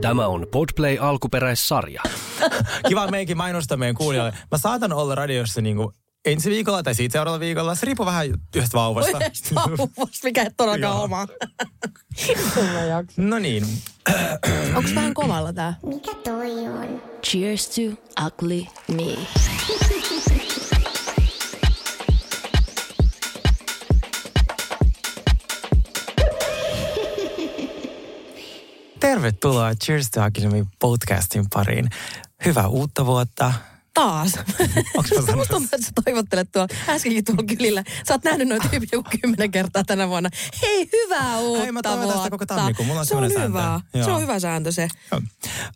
Tämä on Podplay alkuperäissarja. Kiva meikin mainostaa meidän kuulijoille. Mä saatan olla radiossa niinku ensi viikolla tai siitä seuraavalla viikolla. Se riippuu vähän yhdestä vauvasta. Yhdestä vauvasta, mikä et todellakaan oma. No niin. Onko vähän kovalla tää? Mikä toi on? Cheers to ugly me. Tervetuloa Cheers to Academy podcastin pariin. Hyvää uutta vuotta. Taas. Mä? Musta tuntuu, että sä toivottelet tuolla äskenkin tuolla kylillä. Sä oot nähnyt noita tyyppiä joku kymmenen kertaa tänä vuonna. Hei, hyvää uutta Hei, mä vuotta. koko tammikuun. Mulla on se on hyvä. sääntö. Se on hyvä sääntö se. Joo.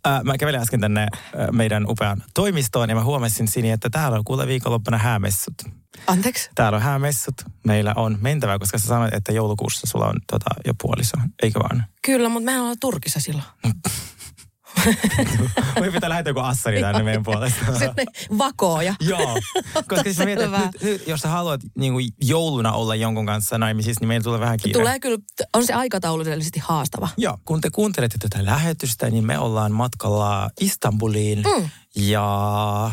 Äh, Mä kävelin äsken tänne äh, meidän upean toimistoon ja mä huomasin Sini, että täällä on kuule viikonloppuna häämessut. Anteeksi? Täällä on häämessut. Meillä on mentävä, koska sä sanoit, että joulukuussa sulla on tota, jo puoliso. Eikö vaan? Kyllä, mutta mehän ollaan Turkissa silloin. Voi pitää lähetä joku assari tänne meidän puolesta. Sitten vakooja. Joo, koska siis mä mietin, että nyt, nyt, jos sä haluat niin kuin jouluna olla jonkun kanssa naimisissa, niin meillä tulee vähän kiire. Tulee kyllä, on se aikataulullisesti haastava. Joo, kun te kuuntelette tätä lähetystä, niin me ollaan matkalla Istanbuliin mm. ja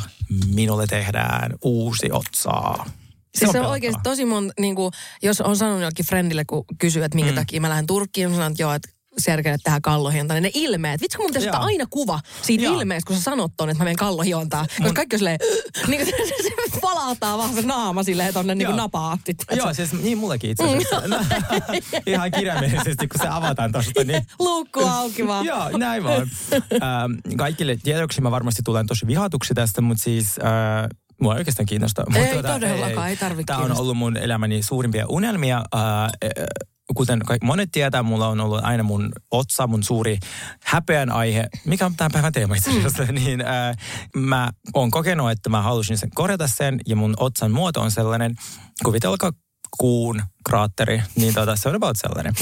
minulle tehdään uusi otsaa. Siis se on oikeasti tosi mon, niin kuin, jos on sanonut jollekin friendille, kun kysyy, että minkä mm. takia mä lähden Turkkiin, mä sanon, että joo, että Sergelle tähän kallohiontaan. Ne ilmeet. Vitsi, kun mun pitäisi ottaa aina kuva siitä Joo. ilmeestä, kun sä sanot ton, että mä menen kallohiontaan. Koska kaikki on silleen, niin kuin se, se palautaa vaan se naama silleen tonne niin kuin napaatti. Joo, siis niin mullekin itse asiassa. No, ihan kirjaimellisesti, kun se avataan tosta, niin Luukku auki vaan. Joo, näin vaan. ähm, kaikille tiedoksi mä varmasti tulen tosi vihatuksi tästä, mutta siis... Äh, Mua ei oikeastaan kiinnosta. Ei todellakaan, ei tarvitse Tämä on ollut mun elämäni suurimpia unelmia. Äh, äh, kuten monet tietää, mulla on ollut aina mun otsa, mun suuri häpeän aihe, mikä on tämän päivän teema itse asiassa, Mm. niin äh, mä oon kokenut, että mä halusin sen korjata sen, ja mun otsan muoto on sellainen, kuvitelkaa kuun kraatteri, niin tota, se on about sellainen.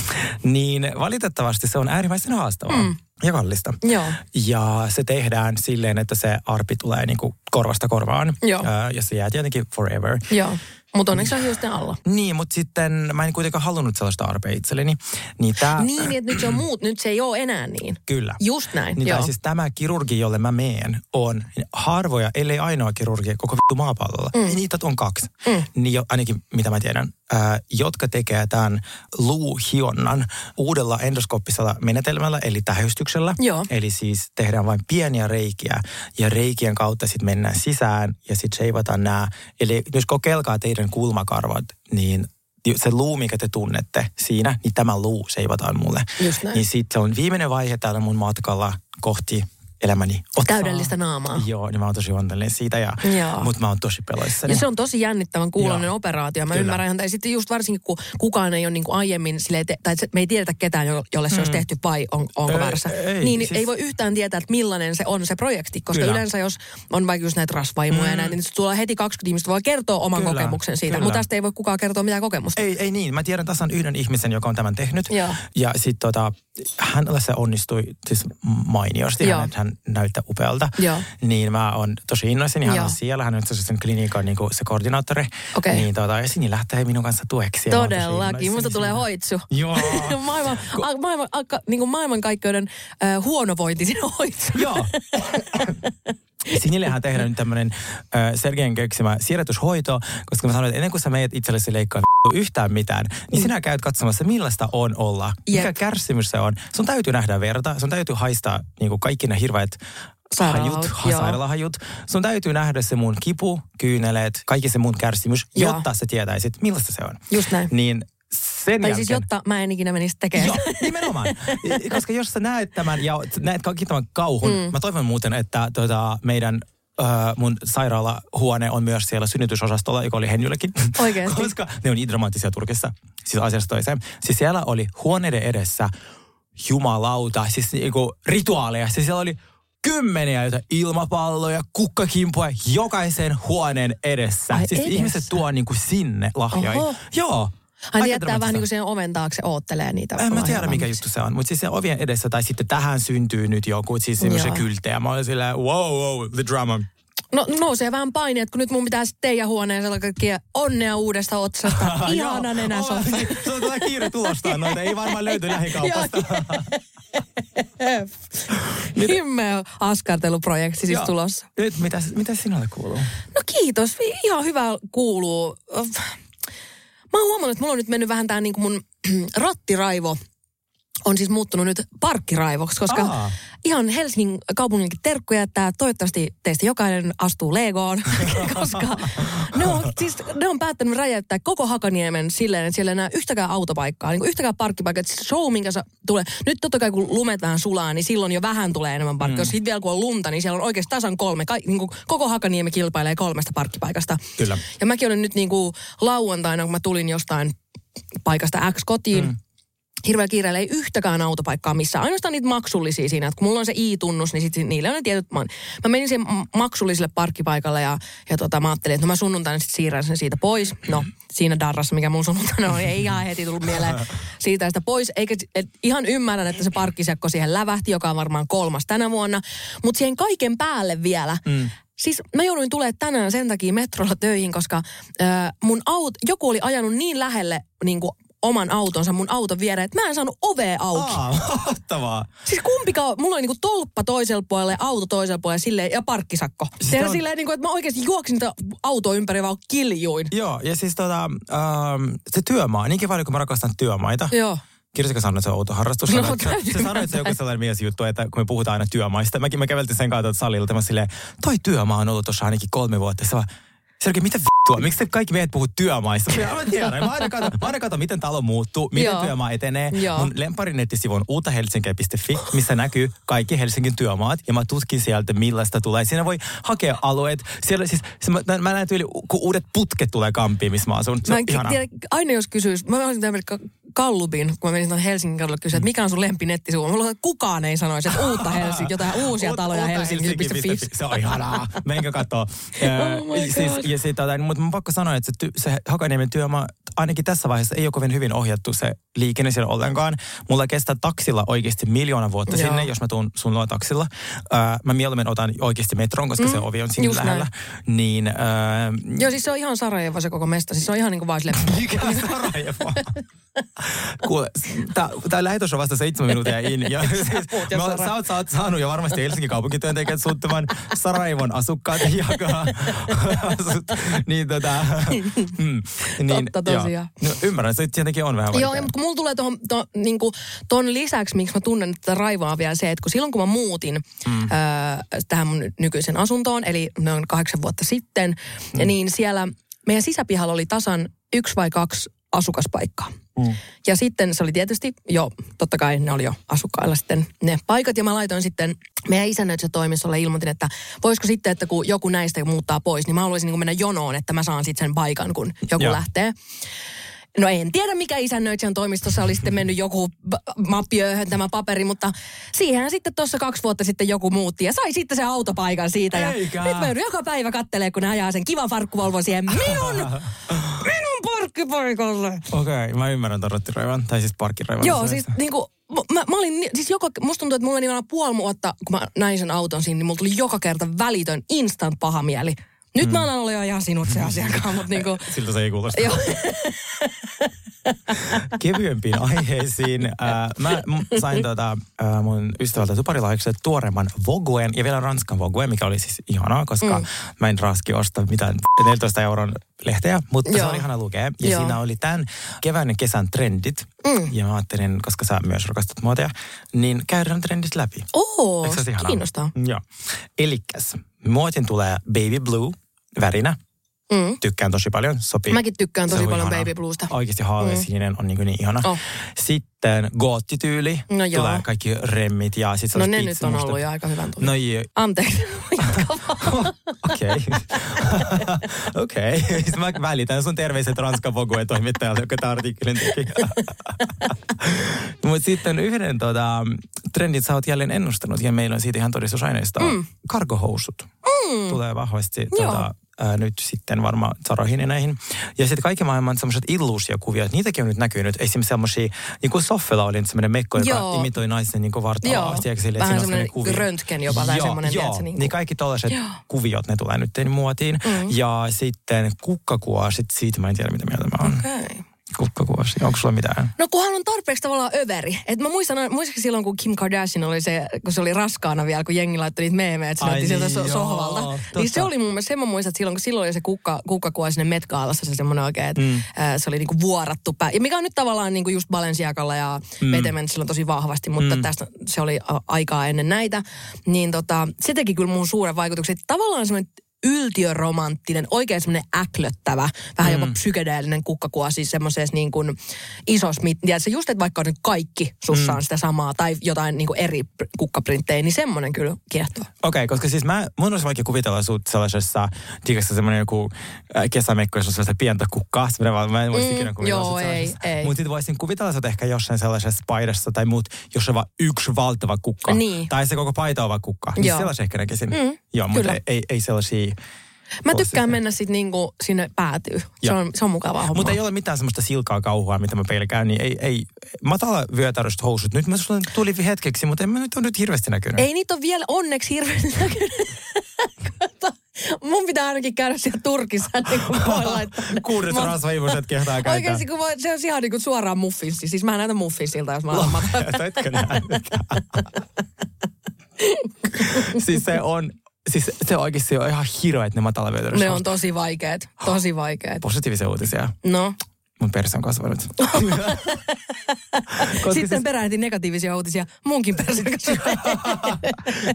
Niin valitettavasti se on äärimmäisen haastavaa mm. ja kallista. Joo. Ja se tehdään silleen, että se arpi tulee niinku korvasta korvaan. Joo. Ää, ja se jää tietenkin forever. Joo. Mutta onneksi on hiusten alla. Niin, mutta sitten mä en kuitenkaan halunnut sellaista arpea itselleni. Niin tää, Niin, niin, että nyt se on muut, nyt se ei ole enää niin. Kyllä. Just näin, Niin joo. siis tämä kirurgi, jolle mä meen, on harvoja, ellei ainoa kirurgi koko vittu maapallolla. Mm. Niitä on kaksi. Mm. Niin jo, ainakin mitä mä tiedän, ää, jotka tekee tämän luuhionnan uudella endoskooppisella menetelmällä, eli tähystyksellä. Joo. Eli siis tehdään vain pieniä reikiä ja reikien kautta sitten mennään sisään ja sitten sheivataan nämä. Eli jos kokeilkaa teidän kulmakarvat, niin se luu, mikä te tunnette siinä, niin tämä luu seivataan mulle. Niin sitten se on viimeinen vaihe täällä mun matkalla kohti elämäni otsaa. Täydellistä naamaa. Joo, niin mä oon tosi onnellinen siitä, ja, mutta mä oon tosi peloissani. Ja se on tosi jännittävän kuulonen Joo. operaatio. Mä Kyllä. ymmärrän ihan, ja sitten just varsinkin kun kukaan ei ole niin kuin aiemmin, silleen, te, tai me ei tiedetä ketään, jo- jolle se olisi tehty vai on, onko Ei, väärässä. ei, niin siis- ei voi yhtään tietää, että millainen se on se projekti, koska Kyllä. yleensä jos on vaikka just näitä rasvaimuja mm. ja näitä, niin tulee heti 20 ihmistä voi kertoa oman Kyllä, kokemuksen siitä. kyllä. Mutta tästä ei voi kukaan kertoa mitään kokemusta. Ei, ei niin. Mä tiedän tasan yhden ihmisen, joka on tämän tehnyt. Joo. Ja sitten tota, hänellä se onnistui siis mainiosti. Joo. Hän, hän näyttää upealta. Joo. Niin mä oon tosi innoissani. Hän Joo. on siellä. Hän on itse asiassa sen klinikan niin se koordinaattori. Okei. Niin tota, ja Sini lähtee minun kanssa tueksi. Todellakin. Musta tulee hoitsu. Joo. maailman, a, maailman, a, niin kuin maailmankaikkeuden äh, huonovointisin hoitsu. Joo. Sinillehän tehdään nyt tämmöinen äh, Sergein keksimä siirrätyshoito, koska mä sanoin, että ennen kuin sä meidät itsellesi leikkaa yhtään mitään, niin sinä käyt katsomassa, millaista on olla. Mikä Jep. kärsimys se on. Sun täytyy nähdä verta, sun täytyy haistaa niin kuin kaikki ne hirveät Sairaalahajut, hajut, sairaalahajut. Sun täytyy nähdä se mun kipu, kyyneleet, kaikki se mun kärsimys, Joo. jotta sä tietäisit, millaista se on. Just näin. Niin sen Tai jälkeen... siis jotta mä en ikinä menisi tekemään. Joo, nimenomaan. Koska jos sä näet tämän ja näet kaikki tämän kauhun, mm. mä toivon muuten, että tota, meidän äh, mun sairaalahuone on myös siellä synnytysosastolla, joka oli Henjyllekin. Oikeesti? Koska ne on niin dramaattisia Turkissa, siis asiasta toiseen. Siis siellä oli huoneiden edessä jumalauta, siis niinku rituaaleja. Siis siellä oli kymmeniä joita ilmapalloja, kukkakimpoja jokaisen huoneen edessä. Ai siis edessä? ihmiset tuo niinku sinne lahjoja. Oho. Joo. Aika niin jättää vähän niin kuin siihen oven taakse oottelee niitä. En mä tiedä, mikä juttu se on, mutta siis se ovien edessä tai sitten tähän syntyy nyt joku, siis semmoisia kylttejä. Mä olin silleen, wow, wow, the drama. No nousee vähän paine, että kun nyt mun pitää sitten teidän huoneeseen kaikkia onnea uudesta otsasta. Ihana nenä Se on tulee kiire tulostaa noita, ei varmaan löyty lähikaupasta. Himmeä askarteluprojekti siis tulossa. Nyt, mitä, mitä sinulle kuuluu? No kiitos, ihan hyvä kuuluu. Mä oon huomannut, että mulla on nyt mennyt vähän tää niinku mun rattiraivo on siis muuttunut nyt parkkiraivoksi, koska Aa. ihan Helsingin kaupunginkin terkkuja, että toivottavasti teistä jokainen astuu Legoon, koska ne on, siis, ne on päättänyt räjäyttää koko Hakaniemen silleen, että siellä ei enää yhtäkään autopaikkaa, niin kuin yhtäkään parkkipaikkaa. Että show, minkä sä tulee. Nyt totta kai kun lumet vähän sulaa, niin silloin jo vähän tulee enemmän parkkia. Mm. Sitten vielä kun on lunta, niin siellä on oikeasti tasan kolme. Ka, niin kuin koko Hakaniemi kilpailee kolmesta parkkipaikasta. Kyllä. Ja mäkin olen nyt niin kuin lauantaina, kun mä tulin jostain paikasta X kotiin, mm. Hirveän kiireellä ei yhtäkään autopaikkaa missä. Ainoastaan niitä maksullisia siinä, että kun mulla on se i-tunnus, niin sitten niille on ne tietyt... Mä, mä menin m- maksulliselle parkkipaikalle ja, ja tota, mä ajattelin, että no mä sunnuntaina sitten siirrän sen siitä pois. No, siinä darrassa, mikä mun sunnuntaina oli, ei ihan heti tullut mieleen siitä sitä pois. Eikä et ihan ymmärrän, että se parkkisekko siihen lävähti, joka on varmaan kolmas tänä vuonna. Mutta siihen kaiken päälle vielä, mm. Siis mä jouduin tulemaan tänään sen takia metrolla töihin, koska äh, mun aut, joku oli ajanut niin lähelle niin kuin oman autonsa mun auton viereen, että mä en saanut ovea auki. Aa, mahtavaa. Siis kumpikaan, mulla oli niinku tolppa toisella puolella ja auto toisella puolella silleen, ja parkkisakko. Siis Siis on- silleen, niinku, että mä oikeasti juoksin autoa ympäri vaan kiljuin. Joo, ja siis tota, ähm, se työmaa, niinkin paljon kun mä rakastan työmaita. Joo. Kirsikka sanoi, että se on outo harrastus. No, se sanoi, että se on joku sellainen mies juttu, että kun me puhutaan aina työmaista. Mäkin mä käveltin sen kautta salilta, mä silleen, toi työmaa on ollut tuossa ainakin kolme vuotta. Se vaan, Sergei, mitä vittua? Miksi te kaikki miehet puhuu työmaista? Mä en tiedä. Mä aina katson, mä aina miten talo muuttuu, miten Joo. työmaa etenee. Joo. Mun lempari nettisivu on uutahelsinkiä.fi, missä näkyy kaikki Helsingin työmaat. Ja mä tutkin sieltä, millaista tulee. Siinä voi hakea alueet. Siellä siis, se, mä, mä näen tyyli, kun uudet putket tulee kampiin, missä mä asun. Se Mä en tiedä, aina jos kysyis, mä olisin tämmöinen Kallubin, kun mä menin tuonne Helsingin kadulle kysyä, että mikä on sun lempinettisivu. Mulla on, että kukaan ei sanoisi, että uutta Helsinki, jotain uusia taloja Helsinki.fi. Helsinki.fi. Se on ihanaa. Menkää kattoo. Oh siis, ja sit, tota, mutta mun pakko sanoa, että se, ty, se Hakaniemen työmaa, ainakin tässä vaiheessa ei ole kovin hyvin ohjattu se liikenne siellä ollenkaan. Mulla kestää taksilla oikeasti miljoona vuotta Joo. sinne, jos mä tuun sun luo taksilla. Äh, mä mieluummin otan oikeasti metron, koska mm, se ovi on siinä lähellä. Niin, äh, Joo, siis se on ihan Sarajevo se koko mesta. Siis se on ihan niin kuin vaan silleen, mikä Sarajevo? Kuule, tää lähetys on vasta seitsemän minuuttia in. Ja siis, Sara- sä, oot, sä oot saanut jo varmasti Helsingin kaupunkityöntekijät suuttamaan Sarajevon asukkaat jakaa. niin tota... Mm, niin, Totta joo. tosiaan. No, ymmärrän, se tietenkin on vähän Joo, vaikeaa. ja, mutta kun mulla tulee ton, ton, niinku, ton lisäksi, miksi mä tunnen tätä raivoa vielä se, että kun silloin kun mä muutin mm. öö, tähän mun nykyisen asuntoon, eli noin kahdeksan vuotta sitten, mm. niin siellä meidän sisäpihalla oli tasan yksi vai kaksi asukaspaikkaa. Mm. Ja sitten se oli tietysti jo, totta kai ne oli jo asukkailla sitten ne paikat. Ja mä laitoin sitten meidän isännöitsijätoimistolle ilmoitin, että voisiko sitten, että kun joku näistä muuttaa pois, niin mä haluaisin niin mennä jonoon, että mä saan sitten sen paikan, kun joku Joo. lähtee. No en tiedä, mikä isännöitsijän toimistossa oli sitten mennyt joku mappiööhön tämä paperi, mutta siihen sitten tuossa kaksi vuotta sitten joku muutti ja sai sitten se autopaikan siitä. Ja Eikä. nyt mä joudun joka päivä kattelee, kun ne ajaa sen kivan farkkuvolvon siihen minun, minun parkkipaikalle. Okei, okay, mä ymmärrän ton rottiraivan, tai siis parkkiraivan. Joo, siis niinku, mä, mä olin, siis joka, musta tuntuu, että mulla meni vaan puoli vuotta, kun mä näin sen auton siinä, niin mulla tuli joka kerta välitön instant paha mieli. Nyt mm. mä alan olla jo ihan sinut se asiakaan, mutta niinku, Siltä se ei kuulosta. joo. kevyempiin aiheisiin. Äh, mä m- sain tota, äh, mun ystävältä tuparilahjaksi tuoreemman Voguen ja vielä Ranskan Voguen, mikä oli siis ihanaa, koska mm. mä en raski ostaa mitään 14 euron lehteä, mutta se Joo. oli ihana lukea. Ja Joo. siinä oli tämän kevään ja kesän trendit. Mm. Ja mä ajattelin, koska sä myös rakastat muotia, niin käydään trendit läpi. Oo, se kiinnostaa. Joo. Elikkäs, muotin tulee baby blue värinä. Mm. Tykkään tosi paljon. Sopii. Mäkin tykkään tosi on paljon ihanaa. baby bluesta. Oikeasti haaleasininen on niin, niin ihana. Oh. Sitten goottityyli. No joo. Tulee kaikki remmit ja sitten No ne nyt on ollut jo aika hyvän tullut. No joo. Anteeksi. Okei. Okei. Sitten mä välitän sun terveiset Ranskan Vogue toimittajalle, joka tämän artikkelin teki. Mutta sitten yhden tota, trendin sä oot jälleen ennustanut, ja meillä on siitä ihan todistusaineistoa. Mm. Kargohousut. Mm. Tulee vahvasti tota, ää, nyt sitten varmaan Saroihin ja näihin. Ja sitten kaiken maailman semmoiset illuusiokuviot, niitäkin on nyt näkynyt. Esimerkiksi semmoisia, niin kuin Soffella oli semmoinen mekko, joka Joo. imitoi naisen niin vartalaa. Joo, että vähän semmoinen röntgen jopa, tai Joo, semmoinen, joo. tiedätkö, niin kuin- niin kaikki tällaiset kuviot, ne tulee nyt muotiin. Mm. Ja sitten kukkakuosit, siitä mä en tiedä, mitä mieltä mä oon. Okei. Okay. Kukkakuosi, onko sulla mitään? No kunhan on tarpeeksi tavallaan överi. Et mä muistan, muistatko silloin, kun Kim Kardashian oli se, kun se oli raskaana vielä, kun jengi laittoi niitä meemejä, että se näytti sieltä so- sohvalta. joo, Niin se totta. oli mun mielestä, sen mä muistan, että silloin, kun silloin oli se kukka, kukkakuva sinne Met-gaalassa, se semmoinen oikein, että mm. se oli niinku vuorattu pää. Ja mikä on nyt tavallaan niinku just Balenciagalla ja mm. Silloin tosi vahvasti, mutta mm. tästä se oli aikaa ennen näitä. Niin tota, se teki kyllä mun suuren vaikutuksen. Tavallaan semmoinen yltiöromanttinen, oikein semmoinen äklöttävä, vähän jopa psykedeellinen kukkakuva, siis semmoisessa niin kuin isos, ja se just, että vaikka on nyt kaikki sussa on sitä samaa, tai jotain niin kuin eri pr- kukkaprinttejä, niin semmoinen kyllä kiehtoo. Okei, okay, koska siis mä, mun olisi vaikea kuvitella sut sellaisessa, tiedätkö semmoinen joku äh, kesämekko, jossa on sellaista pientä kukkaa, semmoinen vaan, mä en voisi Mm, ikinä kuvitella joo, ei, ei. Mutta sitten voisin kuvitella sut ehkä jossain sellaisessa paidassa tai muut, jos on vaan yksi valtava kukka. Niin. Tai se koko paita on vaan kukka. Niin sellaisen ehkä näkisin. Mm, joo, mutta ei, ei, ei sellaisia... Mä tykkään sitä. mennä sitten niinku sinne päätyy. Se on, se on mukavaa hommaa. Mutta ei ole mitään semmoista silkaa kauhua, mitä mä pelkään, niin ei, ei matala vyötäröstä housut. Nyt mä sulla tuli hetkeksi, mutta en mä nyt ole nyt hirveästi näkynyt. Ei niitä ole vielä onneksi hirveästi näkynyt. Mun pitää ainakin käydä siellä Turkissa, niin kuin voi laittaa. Kuudet Mä- rasvaivuiset kehtaa käyttää. Oikeasti, kun voi, se on ihan niin kuin suoraan muffinssi. Siis mä näytän muffinsilta, jos mä olen matala. Etkö näe? siis se on, siis se oikeasti on ihan hirveä, että ne matalavyötärössä Ne on tosi vaikeet. Tosi vaikeet. Positiivisia uutisia. No. Mun perse on kasvanut. Koska Sitten siis, perääntin negatiivisia uutisia munkin persoon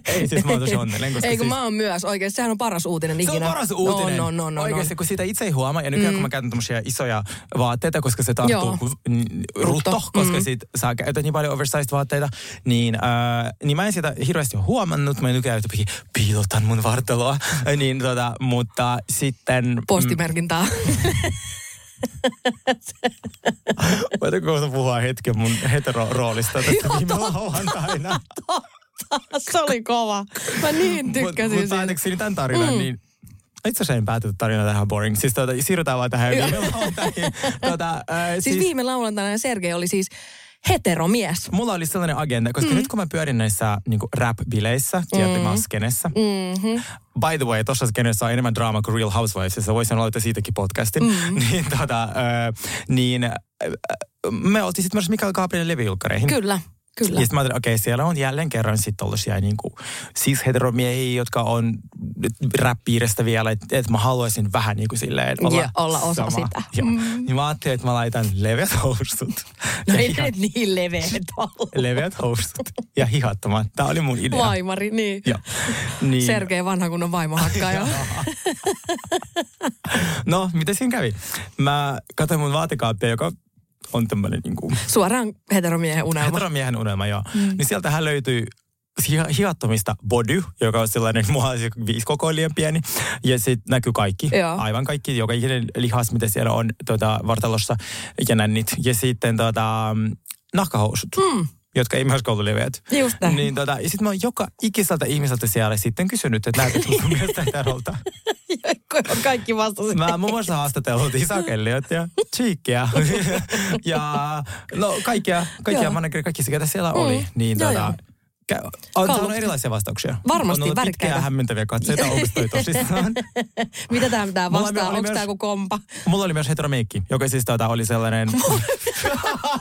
ei siis mä oon tosi onnellinen, koska Ei kun siis, mä oon myös. Oikeasti sehän on paras uutinen Se on ikinä. paras uutinen. No, no, no, no, Oikeasti, kun sitä itse ei huomaa. Ja nykyään, mm. kun mä käytän tämmöisiä isoja vaatteita, koska se Joo. tarttuu kuin rutto, Rutto. koska Mm. sit saa käyttää niin paljon oversized vaatteita, niin, äh, niin mä en sitä hirveästi ole huomannut. Mä nykyään jotenkin piilotan mun vartaloa. niin, tota, mutta sitten... Postimerkintää. Voitko kohta puhua hetken mun hetero-roolista tästä viime lauantaina? se oli kova. Mä niin tykkäsin Mutta siitä. päätökseni tämän tarinan, mm. niin itse asiassa en päätetä tarina tähän boring. Siis tuota, siirrytään vaan tähän viime lauantaihin. Tuota, äh, Siis, siis, viime lauantaina Sergei oli siis heteromies. Mulla oli sellainen agenda, koska mm. nyt kun mä pyörin näissä niin rap-bileissä, mm. skenessä. Mm-hmm. By the way, tuossa skenessä on enemmän draamaa kuin Real Housewives, ja voisin aloittaa siitäkin podcastin. Mm. niin, tota, äh, niin äh, me oltiin sitten myös Mikael Gabrielin levyjulkkareihin. Kyllä, kyllä. Ja sitten mä okei, siellä on jälleen kerran sitten tollaisia niinku, siis heteromiehiä, jotka on rap-piiristä vielä, että et mä haluaisin vähän niinku silleen olla, Ja olla osa sama. sitä. Joo. Mm. Niin mä ajattelin, että mä laitan leveät housut. No Ja ei hihat- niin leveät ollut. leveät housut ja hihattomat. Tämä oli mun idea. Vaimari, niin. Joo. Niin. Sergei vanha kunnon vaimohakkaaja. No, mitä siinä kävi? Mä katsoin mun vaatekaappia, joka on tämmöinen niinku Suoraan heteromiehen unelma. heteromiehen unelma, joo. Mm. Niin sieltähän löytyy hi- hihattomista body, joka on sellainen mua viisi koko liian pieni. Ja sitten näkyy kaikki, Joo. aivan kaikki, joka ikinen lihas, mitä siellä on tuota, vartalossa ja nännit. Ja sitten tuota, nahkahousut. Mm. jotka ei myöskään ollut leveät. Just näin. Niin tota, ja sitten mä oon joka ikiseltä ihmiseltä siellä sitten kysynyt, että näytät sun mielestä heterolta. Kaikki vastasi. Mä muun muassa haastatellut Isakelliot ja Cheekkiä. ja no kaikkia, kaikkia Joo. manageria, kaikki se, ketä siellä Mm. oli. Niin Joo, tota, joo. On Kallu- saanut erilaisia vastauksia. Varmasti, on ja hämmentäviä katseita, onko toi tosissaan. Mitä tämä pitää vastaa? Onko tämä joku kompa? Mulla oli myös heteromeikki, joka siis tota, oli sellainen...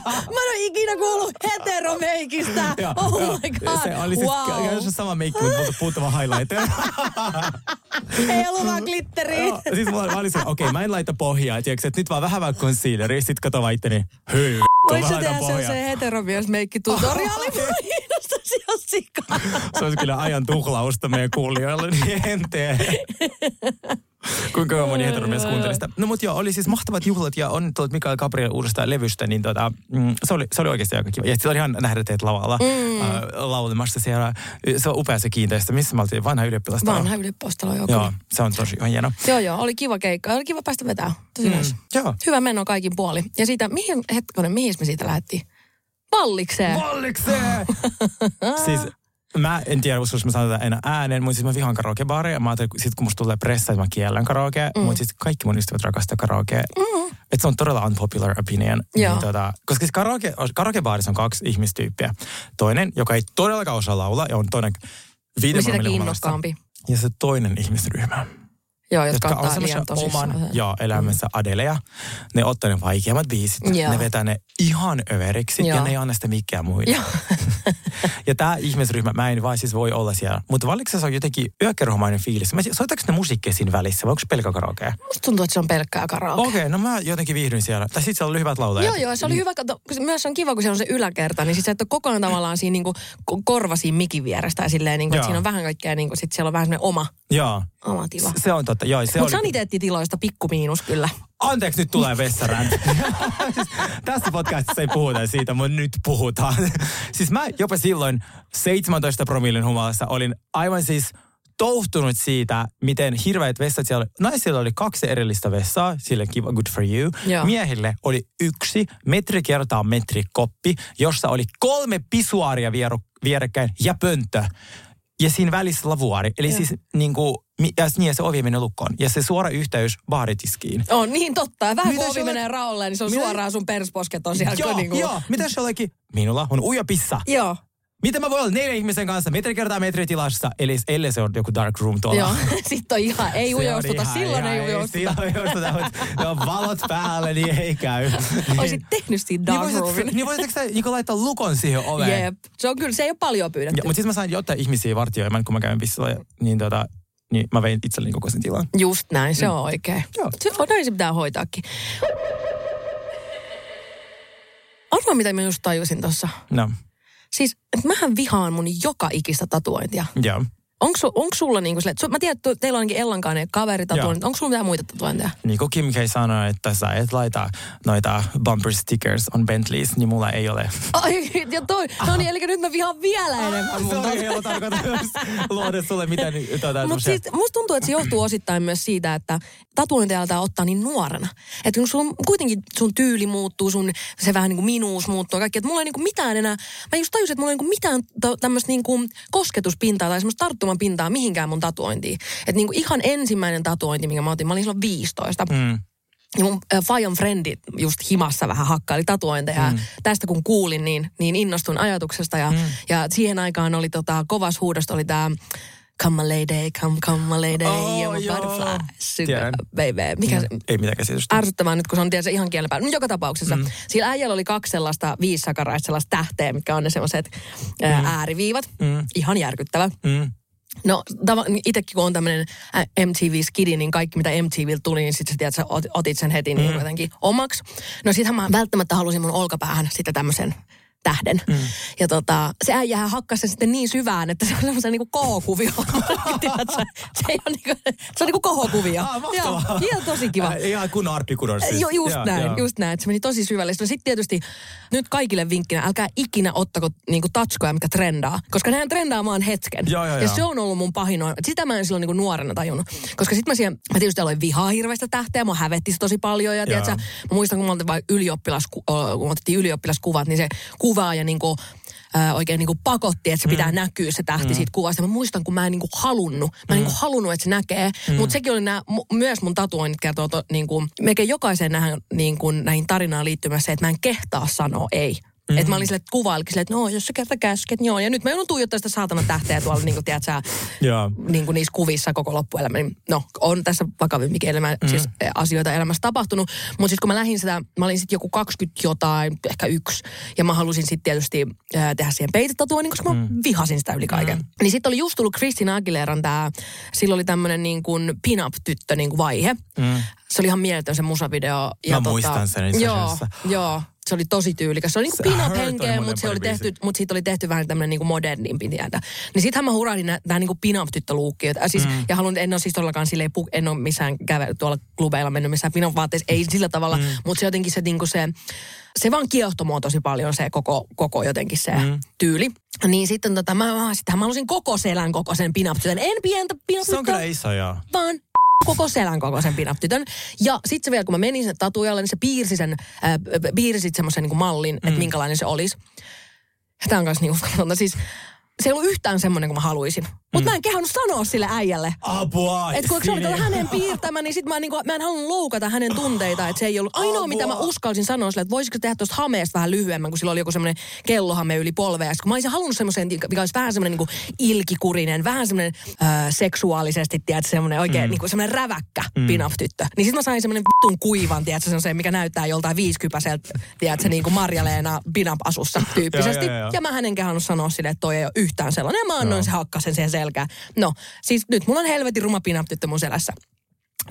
Mä en ole ikinä kuullut heteromeikistä. Oh my god. Se oli siis wow. käytännössä sama meikki, mutta multa puuttuva highlighter. Ei ollut vaan glitteriä. Joo, siis mulla, mä olin se, okei, mä en laita pohjaa, tiedätkö, että nyt vaan vähän vaan concealeri, sit kato vaan itteni, hyi, Voisi mä se tehdä pohjaa. sellaisen heteromiesmeikki tutoriaali. Sikaa. Se olisi kyllä ajan tuhlausta meidän kuulijoille, niin en tee. kuinka moni heteromies kuunteli sitä. No mutta joo, oli siis mahtavat juhlat ja on tuolta Mikael Gabriel uudesta levystä, niin tota, mm, se, oli, se oli oikeasti aika kiva. Ja se oli ihan nähdä teet lavalla mm. äh, laulemassa siellä. Se on upea se kiinteistö. Missä me oltiin? Vanha ylioppilastalo. Vanha ylioppilastalo, joo. Joo, se on tosi ihan hieno. Joo, joo, oli kiva keikka. Oli kiva päästä vetää. Tosi mm. Joo. Hyvä meno kaikin puoli. Ja siitä, mihin, hetkonen, mihin me siitä lähdettiin? Vallikseen. Vallikseen! siis mä en tiedä, uskon, mä sanon tätä enää ääneen, mutta siis mä vihaan karaokebaareja. Mä ajattelin, sit kun musta tulee pressa, että mä kiellän karaoke, mm. mutta siis kaikki mun ystävät rakastaa karaoke. Mm. Että se on todella unpopular opinion. Niin, tota, koska siis karaoke, karaokebaarissa on kaksi ihmistyyppiä. Toinen, joka ei todellakaan osaa laulaa, ja on toinen viiden Ja se toinen ihmisryhmä Joo, jotka, jotka on semmoisen oman joo, elämänsä mm. adeleja. Ne ottaa ne vaikeammat biisit, joo. ne vetää ne ihan överiksi joo. ja ne ei anna sitä mikään muille. ja tämä ihmisryhmä, mä en vaan siis voi olla siellä. Mutta se on jotenkin yökerhomainen fiilis. Soitaanko ne musiikkia siinä välissä vai onko se pelkkä karaoke? Musta tuntuu, että se on pelkkää karaoke. Okei, okay, no mä jotenkin viihdyin siellä. Tai sitten siellä oli hyvät laulajat. Joo, joo, se oli mm. hyvä. Kato, myös se on kiva, kun se on se yläkerta, niin sitten et ole kokonaan tavallaan siinä niinku korva siinä mikin vierestä ja silleen, niinku, että siinä on vähän kaikkea, niinku, sit siellä on vähän semmoinen oma, joo. oma tila. Se on totta, joo. Mutta oli... saniteettitiloista pikku miinus kyllä. Anteeksi, nyt tulee vessarant. Tässä podcastissa ei puhuta siitä, mutta nyt puhutaan. siis mä jopa silloin 17 promillin humalassa olin aivan siis touhtunut siitä, miten hirveät vessat siellä oli. Naisilla oli kaksi erillistä vessaa, sille kiva, good for you. Joo. Miehille oli yksi metri kertaa metri koppi, jossa oli kolme pisuaaria vierekkäin ja pönttö. Ja siinä välissä lavuari. Eli ja. siis niin kuin, ja niin, se ovi menee lukkoon. Ja se suora yhteys baaritiskiin. On niin totta. Ja vähän Mitä kun ovi menee raolle, niin se on Mitä? suoraan sun persposket on siellä. Joo, niin kuin... joo. Mitä se olikin? Minulla on uja pissa. Joo. Miten mä voin olla neljän ihmisen kanssa metri kertaa metri tilassa, eli ellei se on joku dark room tuolla. Joo, sitten on ihan, ei ujoustuta, ihan, silloin ihan, ei ujoustuta. Silloin ujoustuta, mutta on valot päälle, niin ei käy. Olisit tehnyt siinä dark niin roomin. Niin voisitko sä niin laittaa lukon siihen oveen? Jep, se on kyllä, se ei ole paljon pyydetty. Ja, mutta sitten mä sain jotain ihmisiä vartioimaan, kun mä käyn pissalla, niin tota, niin mä vein itselleni koko sen tilan. Just näin, se mm. on oikein. Joo. Se, näin se pitää hoitaakin. Arvaa, mitä mä just tajusin tuossa. No. Siis, että mähän vihaan mun joka ikistä tatuointia. Joo. Onko, su, onko sulla niin kuin että mä tiedän, että teillä onkin Ellankainen kaveri tatuoinnit. Onko sulla mitään muita tatuointeja? Niin kuin Kim K sanoi, että sä et laita noita bumper stickers on Bentleys, niin mulla ei ole. Ai, ja toi, no niin, eli nyt mä vihaan vielä enemmän mun Se on helppo tarkoitus luoda sulle mitään. Tuota, Mutta siis, musta tuntuu, että se johtuu osittain myös siitä, että tatuointeja aletaan ottaa niin nuorena. Että kun sun, kuitenkin sun tyyli muuttuu, sun se vähän niin kuin minuus muuttuu kaikki. Että mulla ei niin kuin mitään enää, mä just tajusin, että mulla ei niin kuin mitään tämmöistä niin kuin kosketuspintaa tai semmoista tarttuman pintaa mihinkään mun tatuointiin. Että niin kuin ihan ensimmäinen tatuointi, minkä mä otin, mä olin silloin 15. Mm. Ja mun äh, Fajon frendi just himassa vähän hakkaili tatuointeja. Mm. Tästä kun kuulin, niin, niin innostuin ajatuksesta. Ja, mm. ja siihen aikaan oli tota, kovas huudosta oli tämä Come my lady, come, come my lady, oh, you're my butterfly, baby. Mikä mm. Ei mitään käsitystä. Ärsyttävää nyt, kun se on tietysti ihan kielen päällä. No, joka tapauksessa. Mm. Sillä äijällä oli kaksi sellaista viissakaraista sellaista tähteä, mitkä on ne sellaiset mm. ääriviivat. Mm. Ihan järkyttävä. Mm. No itsekin kun on tämmöinen MTV Skidi, niin kaikki mitä MTV tuli, niin sitten sä tiedät, sä otit sen heti niin mm. jotenkin omaksi. No sitähän mä välttämättä halusin mun olkapäähän sitten tämmöisen tähden. Mm. Ja tota, se äijähän hakkasi sen sitten niin syvään, että se on semmoisen niinku kohokuvio. se, ei ole niinku, se on niinku kohokuvio. Ah, Joo, ihan tosi kiva. Äh, ihan kun arppikudor siis. Jo, just ja, näin, ja. just näin. Se meni tosi syvällisesti. No sitten tietysti nyt kaikille vinkkinä, älkää ikinä ottako niinku tatskoja, mikä trendaa. Koska nehän trendaa vaan hetken. Ja, ja, ja, ja se on ollut mun pahin. Sitä mä en silloin niinku nuorena tajunnut. Koska sitten mä siellä, mä tietysti aloin vihaa hirveästä tähteä, mä hävetti se tosi paljon. Ja tiedätkö, mä muistan, kun mä vain ylioppilas, kun otettiin ylioppilaskuvat, niin se kuva ja niin kuin, ää, oikein niin kuin pakotti, että se pitää mm. näkyä se tähti mm. siitä kuvasta. Mä muistan, kun mä en niin kuin halunnut. Mä en mm. niin kuin halunnut, että se näkee. Mm. Mutta sekin oli nää, myös mun tatuoinnit kertoo to, niin kuin, melkein jokaiseen nähän, niin kuin, näihin tarinaan liittymässä se, että mä en kehtaa sanoa ei. Mm-hmm. Että mä olin sille kuvailikin sille, että no jos sä kerta käsket, joo. Ja nyt mä joudun tuijottaa sitä saatana tähteä tuolla, niin kuin, tiedät sä, niin kuin niissä kuvissa koko loppuelämä. Niin, no, on tässä vakavimminkin elämä, mm-hmm. siis asioita elämässä tapahtunut. Mutta sitten kun mä lähdin sitä, mä olin sitten joku 20 jotain, ehkä yksi. Ja mä halusin sitten tietysti äh, tehdä siihen peitetatua, koska mä mm. vihasin sitä yli kaiken. Mm. Niin sitten oli just tullut Christina Aguileran tämä, silloin oli tämmöinen niin kuin pin-up-tyttö niin kuin vaihe. Mm. Se oli ihan mieletön se musavideo. Ja mä tota, muistan sen Joo, joo. Se oli tosi tyylikäs. Se oli niinku pin-up Hurt oli henkeä, mutta se oli tehty, mutta siitä oli tehty vähän tämmöinen niinku modernimpi tietä. Niin sittenhän mä hurahdin tää niinku pin-up tyttöluukki. Äh, siis, mm. Ja haluan, en ole siis todellakaan silleen, pu- en ole missään käve, tuolla klubeilla mennyt missään pin-up vaatteissa, ei sillä tavalla, mm. mutta se jotenkin se niinku se, se vaan kiehtoi mua tosi paljon se koko, koko jotenkin se mm. tyyli. Niin sitten tota, mä, mä, mä halusin koko selän kokoisen pin-up tytön. En pientä pin-up Se on kyllä iso, joo. vaan koko selän kokoisen pin tytön. Ja sitten se vielä, kun mä menin sen tatuajalle, niin se piirsi sen, äh, piirsi semmoisen niin mallin, mm. että minkälainen se olisi. Tämä on myös niin uskomatonta. Siis se ei ollut yhtään semmoinen kuin mä haluaisin. Mutta mm. mä en kehannut sanoa sille äijälle. Apua! Että kun se oli tällä hänen piirtämä, niin sit mä, niinku, mä en halunnut loukata hänen tunteita. Että se ei ollut ainoa, Apua. mitä mä uskalsin sanoa sille, että voisiko tehdä tuosta hameesta vähän lyhyemmän, kun sillä oli joku semmoinen kellohame yli polvea. Ja kun mä olisin halunnut semmoisen, mikä olisi vähän semmoinen niinku ilkikurinen, vähän semmoinen äh, seksuaalisesti, tiedätkö, semmoinen oikein mm. niinku semmoinen räväkkä mm. pin-off-tyttö. Niin sit mä sain semmoinen vittun kuivan, tiedätkö, semmoisen, mikä näyttää joltain viisikypäseltä, tiedätkö, niinku Marja-Leena pin-up-asussa tyyppisesti. Joo, joo, joo. ja mä hänenkään halunnut sanoa sille, että toi ei ole yhtään sellainen. Ja mä annoin se hakkasen siihen selkään. No, siis nyt mulla on helvetin ruma pin tyttö mun selässä.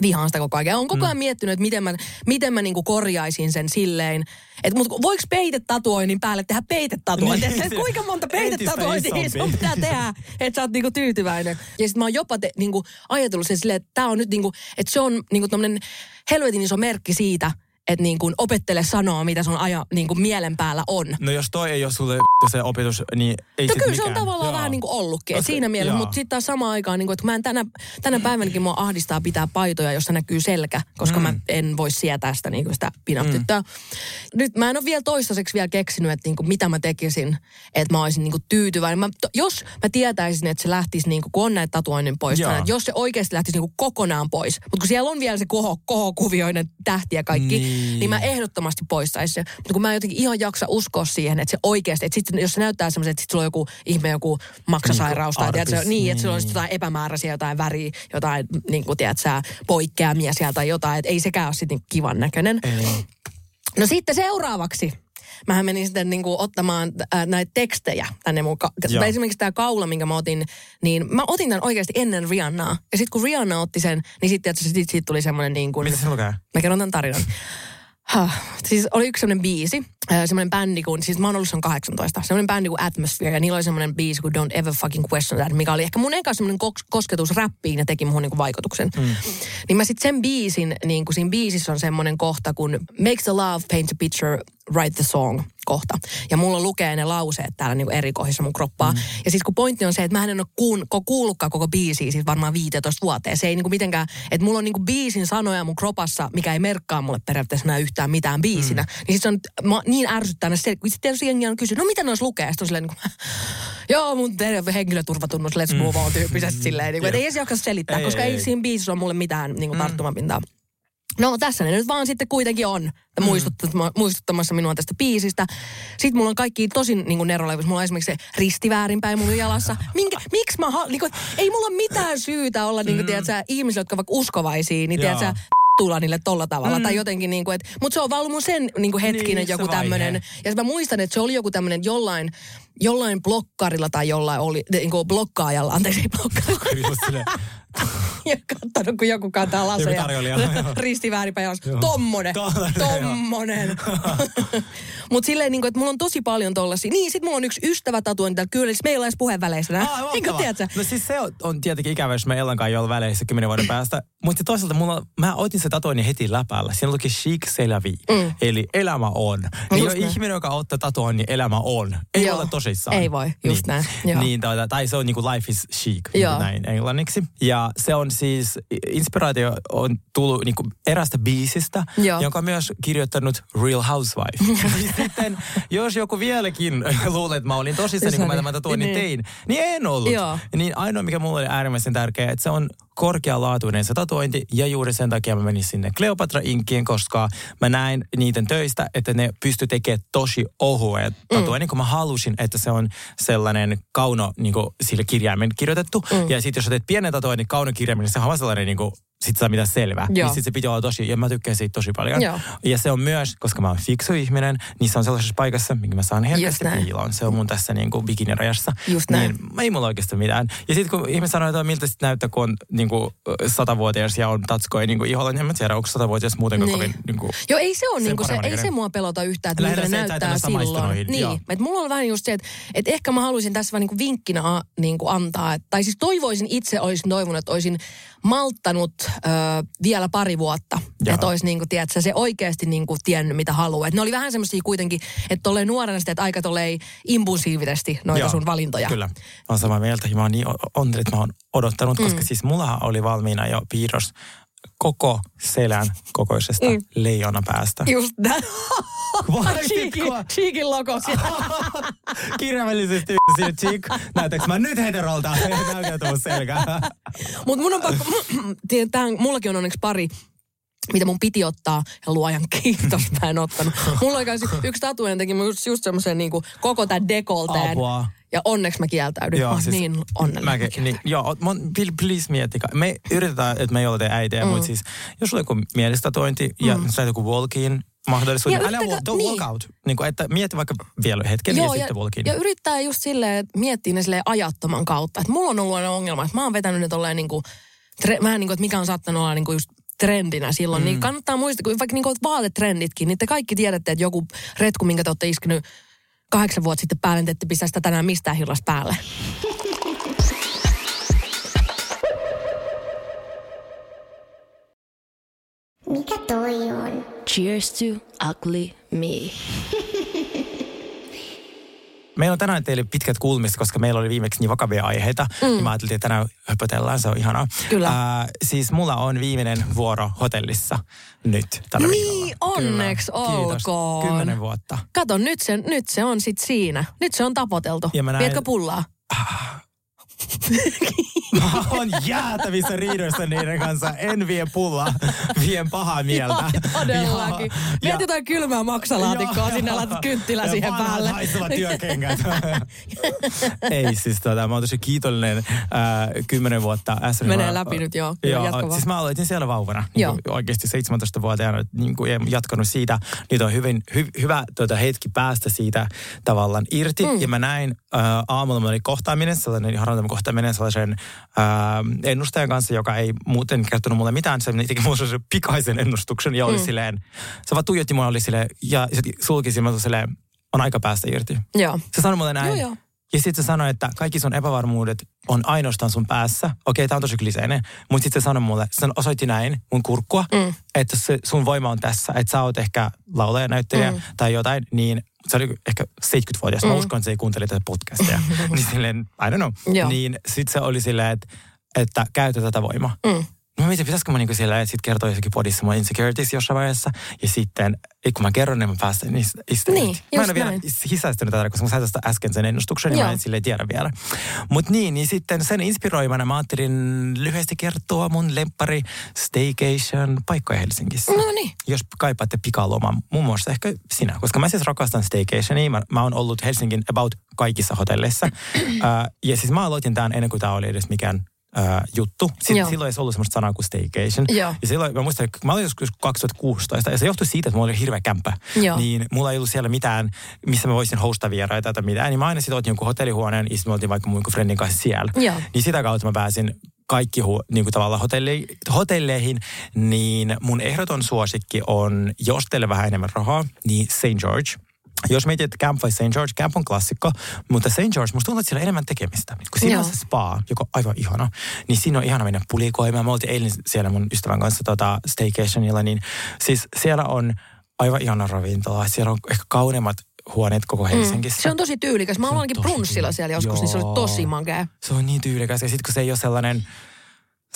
Vihaan sitä koko ajan. Ja Olen koko ajan miettinyt, että miten mä, miten mä niinku korjaisin sen silleen, että mut voiko peitetatuoinnin päälle tehdä peitetatuointia? Niin, se- kuinka monta peitetatuointia sun pitää tehdä, että sä oot niinku tyytyväinen. Ja sitten mä oon jopa te, niinku ajatellut sen silleen, että tää on nyt niinku, että se on niinku tämmönen helvetin iso merkki siitä, että niinku opettele sanoa, mitä sun aja, niinku mielen päällä on. No jos toi ei ole sulle se opetus, niin ei No kyllä se on mikään. tavallaan Joo. vähän niin kuin ollutkin. Koska- siinä mielessä, mutta sitten taas samaan aikaan, niin kuin, että mä en tänä, tänä päivänäkin mua ahdistaa pitää paitoja, jossa näkyy selkä, koska mm. mä en voi sietää sitä, niin kuin sitä pin-up-tyttöä. Mm. Nyt mä en ole vielä toistaiseksi vielä keksinyt, että niin kuin, mitä mä tekisin, että mä olisin niin kuin tyytyväinen. Mä, to, jos mä tietäisin, että se lähtisi, niin kuin, kun on näitä tatuoinnin pois, että jos se oikeasti lähtisi niin kuin kokonaan pois, mutta kun siellä on vielä se koho, kohokuvioinen tähti ja kaikki, Niin. Niin, niin mä ehdottomasti poistaisin se. Mutta kun mä en jotenkin ihan jaksa uskoa siihen, että se oikeasti, että sitten jos se näyttää semmoisen, että sit sulla on joku ihme, joku maksasairaus tai Niinku tiedätkö, artis, niin, että sulla on niin. jotain epämääräisiä, jotain väriä, jotain niin kuin tiedät sä, poikkeamia sieltä tai jotain, että ei sekään ole sitten kivan näköinen. Ei. No sitten seuraavaksi. Mähän menin sitten niin kuin ottamaan äh, näitä tekstejä tänne mun, ka- tai esimerkiksi tämä kaula, minkä mä otin, niin mä otin tämän oikeasti ennen Rihannaa. Ja sitten kun Rihanna otti sen, niin sitten sit, sit, siitä tuli semmoinen niin kuin, Mitä se lukee? Mä kerron tämän tarinan. Huh. Siis oli yksi semmoinen biisi, äh, semmoinen bändi kuin, siis mä oon ollut sen 18, semmoinen bändi kuin Atmosphere, ja niillä oli semmoinen biisi kuin Don't Ever Fucking Question That, mikä oli ehkä mun eka semmoinen kos- kosketus räppiin ja teki muhun niinku vaikutuksen. Mm. Niin mä sitten sen biisin, niin kuin siinä biisissä on semmoinen kohta kuin Makes the love paint a picture, write the song kohta. Ja mulla lukee ne lauseet täällä niin eri kohdissa mun kroppaa. Mm. Ja siis kun pointti on se, että mä en ole kuun, ko- kuullutkaan koko biisiä siis varmaan 15 vuoteen. Se ei niin kuin mitenkään, että mulla on niin kuin biisin sanoja mun kropassa, mikä ei merkkaa mulle periaatteessa enää yhtään mitään biisinä. Mm. Niin sit se on mä, niin ärsyttänyt se, kun sitten tietysti jengi on kysynyt, no mitä noissa lukee? Sitten on silleen niin kuin, joo mun henkilöturvatunnus, let's move on tyyppisesti silleen. Niin kuin, että ei edes jaksa selittää, Ei, koska ei, ei, ei. siinä biisissä ole mulle mitään niin kuin tarttumapintaa. No tässä ne nyt vaan sitten kuitenkin on Mm. muistuttama, muistuttamassa minua tästä biisistä. Sitten mulla on kaikki tosi niin kuin. Mulla on esimerkiksi se risti väärinpäin mun jalassa. Minkä, miksi mä, ha- niin kuin, ei mulla ole mitään syytä olla niin kuin, tiedätkö, ihmisiä, jotka vaikka uskovaisia, niin Mm. Tiedätkö, tulla niille tolla tavalla. Mm. Tai jotenkin niin kuin, että, mutta se on vaan mun sen niin kuin hetkinen Niin, joku tämmöinen. Ja mä muistan, että se oli joku tämmöinen jollain, jollain blokkarilla tai jollain oli, niin kuin blokkaajalla, anteeksi ei blokkarilla. Ja katsonut, kun joku kantaa laseja. Risti väärinpäin. Tommonen. Tommonen. Mutta silleen, niin kuin, että mulla on tosi paljon tollasia. Niin, sit mulla on yksi ystävä tatuointi täällä kyllä, siis meillä on edes puheenväleissä. Aa, Niin kuin, tiedätkö? No siis se on, on tietenkin ikävä, jos me Ellankaan ei ole väleissä kymmenen vuoden päästä. Mutta toisaalta mulla, mä otin se tatuoinnin heti läpällä. Siinä luki chic c'est la vie. Mm. Eli elämä on. Niin näin. ihminen, joka ottaa tatuoinnin, elämä on. Ei Joo. ole tosissaan. Ei voi, just niin. näin. Joo. Niin, tuota, tai se on niinku life is chic, Joo. niin näin englanniksi. Ja se on siis, inspiraatio on tullut niinku erästä biisistä, Joo. jonka on myös kirjoittanut Real Housewife. Sitten, jos joku vieläkin luulee, että mä olin tosissaan, niin kun mä tämän tatuoinnin Niin. tein, niin en ollut. Joo. Niin ainoa, mikä mulle oli äärimmäisen tärkeää, että se on korkealaatuinen se tatuointi ja juuri sen takia mä menin sinne Cleopatra Inkiin, koska mä näin niiden töistä, että ne pysty tekemään tosi ohuet tatuoinnin, kun mä halusin, että se on sellainen kauno niin kuin, sille kirjaimen kirjoitettu. Mm. Ja sitten jos sä teet pienen tatuoinnin kaunokirjaimen, niin se on vaan sellainen niin kuin, sit saa mitään selvää. Joo. Niin sit se piti olla tosi, ja mä tykkään siitä tosi paljon. Joo. Ja se on myös, koska mä oon fiksu ihminen, niin se on sellaisessa paikassa, minkä mä saan herkästi piiloon. Se on mun tässä niin kuin bikinirajassa. Just näin. Niin ei mulla oikeastaan mitään. Ja sitten kun ihmiset sanoo, että miltä sit näyttää, kun on niin kuin, satavuotias ja on tatskoi niin kuin iholla, niin en mä tiedä, onko satavuotias muutenkaan Niin. kovin niin kuin, Joo, ei se, on, sen niinku se, ei se mua pelota yhtään, että miltä Lähinnä ne näyttää silloin. noihin, Niin, joo. et mulla on vähän just se, että, että ehkä mä haluaisin tässä vähän niin kuin vinkkinä niin kuin antaa, että, tai siis toivoisin itse, olisin toivonut, että olisin malttanut ö, vielä pari vuotta. Joo. Että olisi niin kuin, tiedätkö, se oikeasti niin kuin tiennyt, mitä haluaa. Et ne oli vähän semmoisia kuitenkin, että tolleen nuorena sitten, että aika tolleen impulsiivisesti noita Joo, sun valintoja. Kyllä. Mä oon samaa mieltä ja mä oon niin onnellinen, että mä oon odottanut, koska Mm. siis mullahan oli valmiina jo piirros koko selän kokoisesta Mm. mm. leijona päästä. Just näin. Cheekin logo siellä. Kirjaimellisesti siinä chick. Näytäks mä nyt heterolta? Näytät mun selkää. Mutta mun on pakko, tiedän, tämän, mullakin on onneksi pari mitä mun piti ottaa, ja luojan kiitos, mä en ottanut. Mulla oli yksi tatuojan teki mun just, just semmoisen niin koko tämän dekolteen. Apua. Ja onneksi mä kieltäydyin. Joo, mä siis, niin onnellinen. Mäkin, niin, joo, mon, please miettikää. Me yritetään, että me ei ole teidän äitejä, mm. mutta siis jos sulla on joku mielestatointi ja mm. sä joku walk-in mahdollisuus, Ja niin älä yrittäkää- walk, don't niin. walk out. Niin kuin, että mieti vaikka vielä hetken Joo, ja, ja, sitten walk in. ja yrittää just silleen, että miettii ne silleen ajattoman kautta. Et mulla on ollut aina ongelma, että mä oon vetänyt ne tolleen niinku, tre, vähän niin kuin, että mikä on saattanut olla niinku just trendinä silloin, mm. niin kannattaa muistaa, kun vaikka niinku vaatetrenditkin, niin te kaikki tiedätte, että joku retku, minkä te olette iskenyt kahdeksan vuotta sitten päälle, niin te ette pistä sitä tänään mistään hillasta päälle. Mikä toi on? Cheers to ugly me. Meillä on tänään teille pitkät kuulumista, koska meillä oli viimeksi niin vakavia aiheita. Mm. Ja mä ajattelin, että tänään höpötellään, se on ihanaa. Kyllä. Ää, siis mulla on viimeinen vuoro hotellissa nyt tällä Niin, viikolla. onneksi olkoon. Kymmenen vuotta. Kato, nyt se, nyt se on sit siinä. Nyt se on tapoteltu. Ja mä näin- Vietkö pullaa? Mä oon jäätävissä riidoissa niiden kanssa. En vie pullaa, vien pahaa mieltä. Joo, todellakin. Ja- Viet jotain kylmää maksalaatikkoa, Joo. sinne laitat kynttilä Ja siihen päälle. työkengät. Ei siis tota, mä oon tosi kiitollinen äh, kymmenen vuotta SRV. Menee läpi nyt, joo. Joo, siis mä aloitin siellä vauvana, Joo. niin oikeasti 17-vuotiaana niin kuin, ja jatkanut siitä. Nyt on hyvin, hy, hyvä tota, hetki päästä siitä tavallaan irti. Mm. Ja mä näin äh, aamulla, mulla oli kohtaaminen, sellainen ihan random kohtaaminen sellaisen äh, ennustajan kanssa, joka ei muuten kertonut mulle mitään. Se teki mulle pikaisen ennustuksen ja oli mm. silleen, se vaan tuijotti mua, oli silleen, ja sulki silmät silleen, on aika päästä irti. Joo. Se sanoi mulle näin. Joo, joo. Ja sitten se sanoi, että kaikki sun epävarmuudet on ainoastaan sun päässä. Okei, tämä on tosi kliseinen. Mutta sitten se sanoi mulle, se osoitti näin mun kurkkua, mm. että se, sun voima on tässä. Että sä oot ehkä laulaja, näyttelijä mm. tai jotain, niin se oli ehkä 70-vuotias. Mm. Mä uskon, että se ei kuuntele tätä podcastia. niin silleen, I don't know. Joo. Niin sitten se oli silleen, että, että käytä tätä voimaa. Mm. No mietin, pitäisikö mä niinku siellä, sitten kertoa jossakin podissa mun insecurities jossain vaiheessa. Ja sitten, kun mä kerron, niin mä päästän niistä. Niin, irti. Mä en ole vielä sisäistynyt tätä, koska mä sain tästä äsken sen ennustuksen, niin Joo. mä en silleen tiedä vielä. Mutta niin, niin sitten sen inspiroimana mä ajattelin lyhyesti kertoa mun lemppari staycation paikkoja Helsingissä. No niin. Jos kaipaatte pikalomaa, muun muassa ehkä sinä, koska mä siis rakastan staycationia. Mä, mä oon ollut Helsingin about kaikissa hotelleissa. uh, ja siis mä aloitin tämän ennen kuin tämä oli edes mikään uh, juttu. Sitten Joo. silloin ei ollut semmoista sanaa kuin staycation. Joo. Ja silloin mä muistan, että mä olin joskus 2016 ja se johtui siitä, että mulla oli hirveä kämppä. Joo. Niin mulla ei ollut siellä mitään, missä mä voisin hostaa vieraita tai mitään. Niin mä aina sitten otin jonkun hotellihuoneen ja sitten me oltiin vaikka mun friendin kanssa siellä. Joo. Niin sitä kautta mä pääsin kaikki hu, niin kuin tavallaan hotelli, hotelleihin, niin mun ehdoton suosikki on, jos teille vähän enemmän rahaa, niin St. George. Jos mietit, että Camp vai St. George, Camp on klassikko, mutta St. George, musta tuntuu, että siellä on enemmän tekemistä. Kun siinä Joo. on se spa, joka on aivan ihana, niin siinä on ihana mennä pulikoimaan. Me oltiin eilen siellä mun ystävän kanssa tota staycationilla, niin siis siellä on aivan ihana ravintola. Siellä on ehkä kauneimmat huoneet koko Helsingissä. Mm. Se on tosi tyylikäs. Mä olinkin brunssilla siellä joskus, niin se oli Joo. tosi makea. Se on niin tyylikäs. Ja sitten kun se ei ole sellainen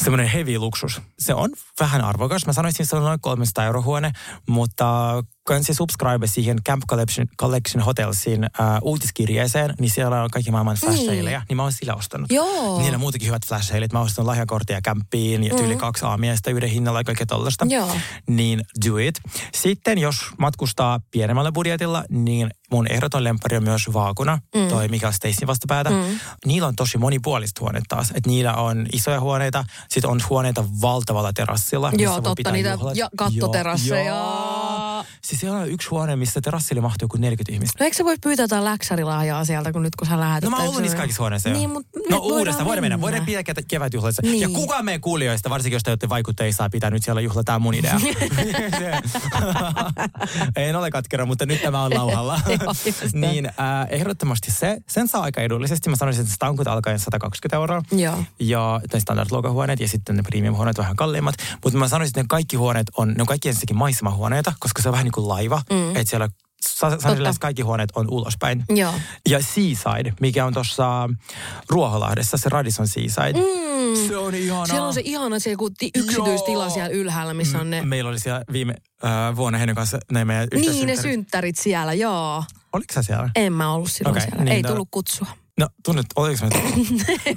semmoinen heavy luksus. Se on vähän arvokas. Mä sanoisin, että se on noin 300 euro huone, mutta kansi subscribe siihen Camp Collection, Collection Hotelsin äh, uutiskirjeeseen, niin siellä on kaikki maailman flashaileja, niin mä oon sillä ostanut. Joo. Niillä on muutenkin hyvät flashailit. Mä ostan lahjakorttia kämppiin ja tyyli kaksi aamiestä yhden hinnalla ja kaikkea tollasta. Joo. Niin do it. Sitten jos matkustaa pienemmällä budjetilla, niin mun ehdoton lempari on myös Vaakuna, mm. toi Mikael Stacyn vastapäätä. Mm. Niillä on tosi monipuolista huonetta taas. Että niillä on isoja huoneita, sitten on huoneita valtavalla terassilla. Missä Joo, totta, pitää niitä juhlat. ja kattoterasseja. Joo. Siis siellä on yksi huone, missä terassille mahtuu joku 40 ihmistä. No eikö sä voi pyytää jotain läksärilahjaa sieltä, kun nyt kun sä lähdet? No mä oon tai ollut niissä kaikissa huoneissa. Niin, mutta no uudestaan, voidaan mennä. Voidaan pitää kevät- kevätjuhlissa. Niin. Ja kukaan meidän kuulijoista, varsinkin jos te olette vaikutteissa, saa pitää nyt siellä juhla. Tämä mun idea. en ole katkera, mutta nyt tämä on lauhalla. Niin äh, ehdottomasti se, sen saa aika edullisesti. Mä sanoisin, että stankut alkaen 120 euroa. Joo. Ja ne standard-luokahuoneet ja sitten ne premium-huoneet vähän kalliimmat. Mutta mä sanoisin, että ne kaikki huoneet on, ne on kaikki ensinnäkin maisemahuoneita, koska se on vähän niin kuin laiva. Mm. Että siellä sa- kaikki huoneet on ulospäin. Joo. Ja Seaside, mikä on tuossa Ruoholahdessa, se Radisson Seaside. Mm. Se on ihanaa. Siellä on se ihana se joku ti- yksityistila Joo. siellä ylhäällä, missä on ne... Meillä oli siellä viime äh, vuonna heidän kanssa ne meidän Niin, ne synttärit siellä, joo. Oliko sä siellä? En mä ollut silloin Okei, siellä. niin Ei no- tullut kutsua. No tunnet, oliko mä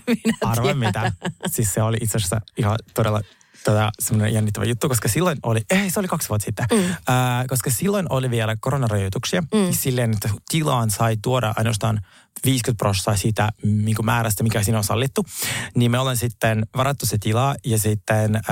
Minä Arva tiedän. mitä. Siis se oli itse asiassa ihan todella tota, semmoinen jännittävä juttu, koska silloin oli, ei se oli kaksi vuotta sitten, mm. äh, koska silloin oli vielä koronarajoituksia, mm. silleen, että tilaan sai tuoda ainoastaan 50 prosenttia siitä niin kuin määrästä, mikä siinä on sallittu. Niin me ollaan sitten varattu se tila ja sitten äh,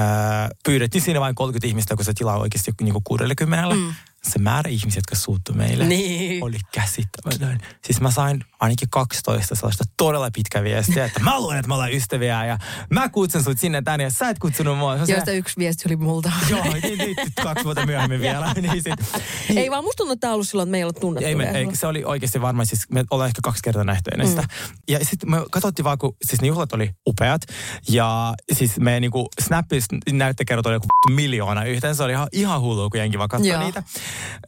pyydettiin siinä vain 30 ihmistä, kun se tila on oikeasti niin kuin 60. Mm. Se määrä ihmisiä, jotka suuttu meille, Niin. oli käsittämätön. Siis mä sain ainakin 12 sellaista todella pitkä viestiä, että mä luulen, että me ollaan ystäviä ja mä kutsun sut sinne tänne ja sä et kutsunut mua. Se Joista yksi viesti oli multa. Joo, niin, niin, kaksi vuotta myöhemmin vielä. niin sit, Ei vaan musta tuntuu, että tämä on ollut silloin, että me ei ollut tunnettu ei, me, ei, se oli oikeasti varmaan, siis me ollaan ehkä kaksi kertaa nähty ennen sitä. Ja sitten me katsottiin vaan, kun siis ne juhlat oli upeat. Ja siis me niinku Snapissa näyttökerrot oli joku miljoona yhteen. Se oli ihan, ihan hullu, kun jenki vaan katsoi niitä.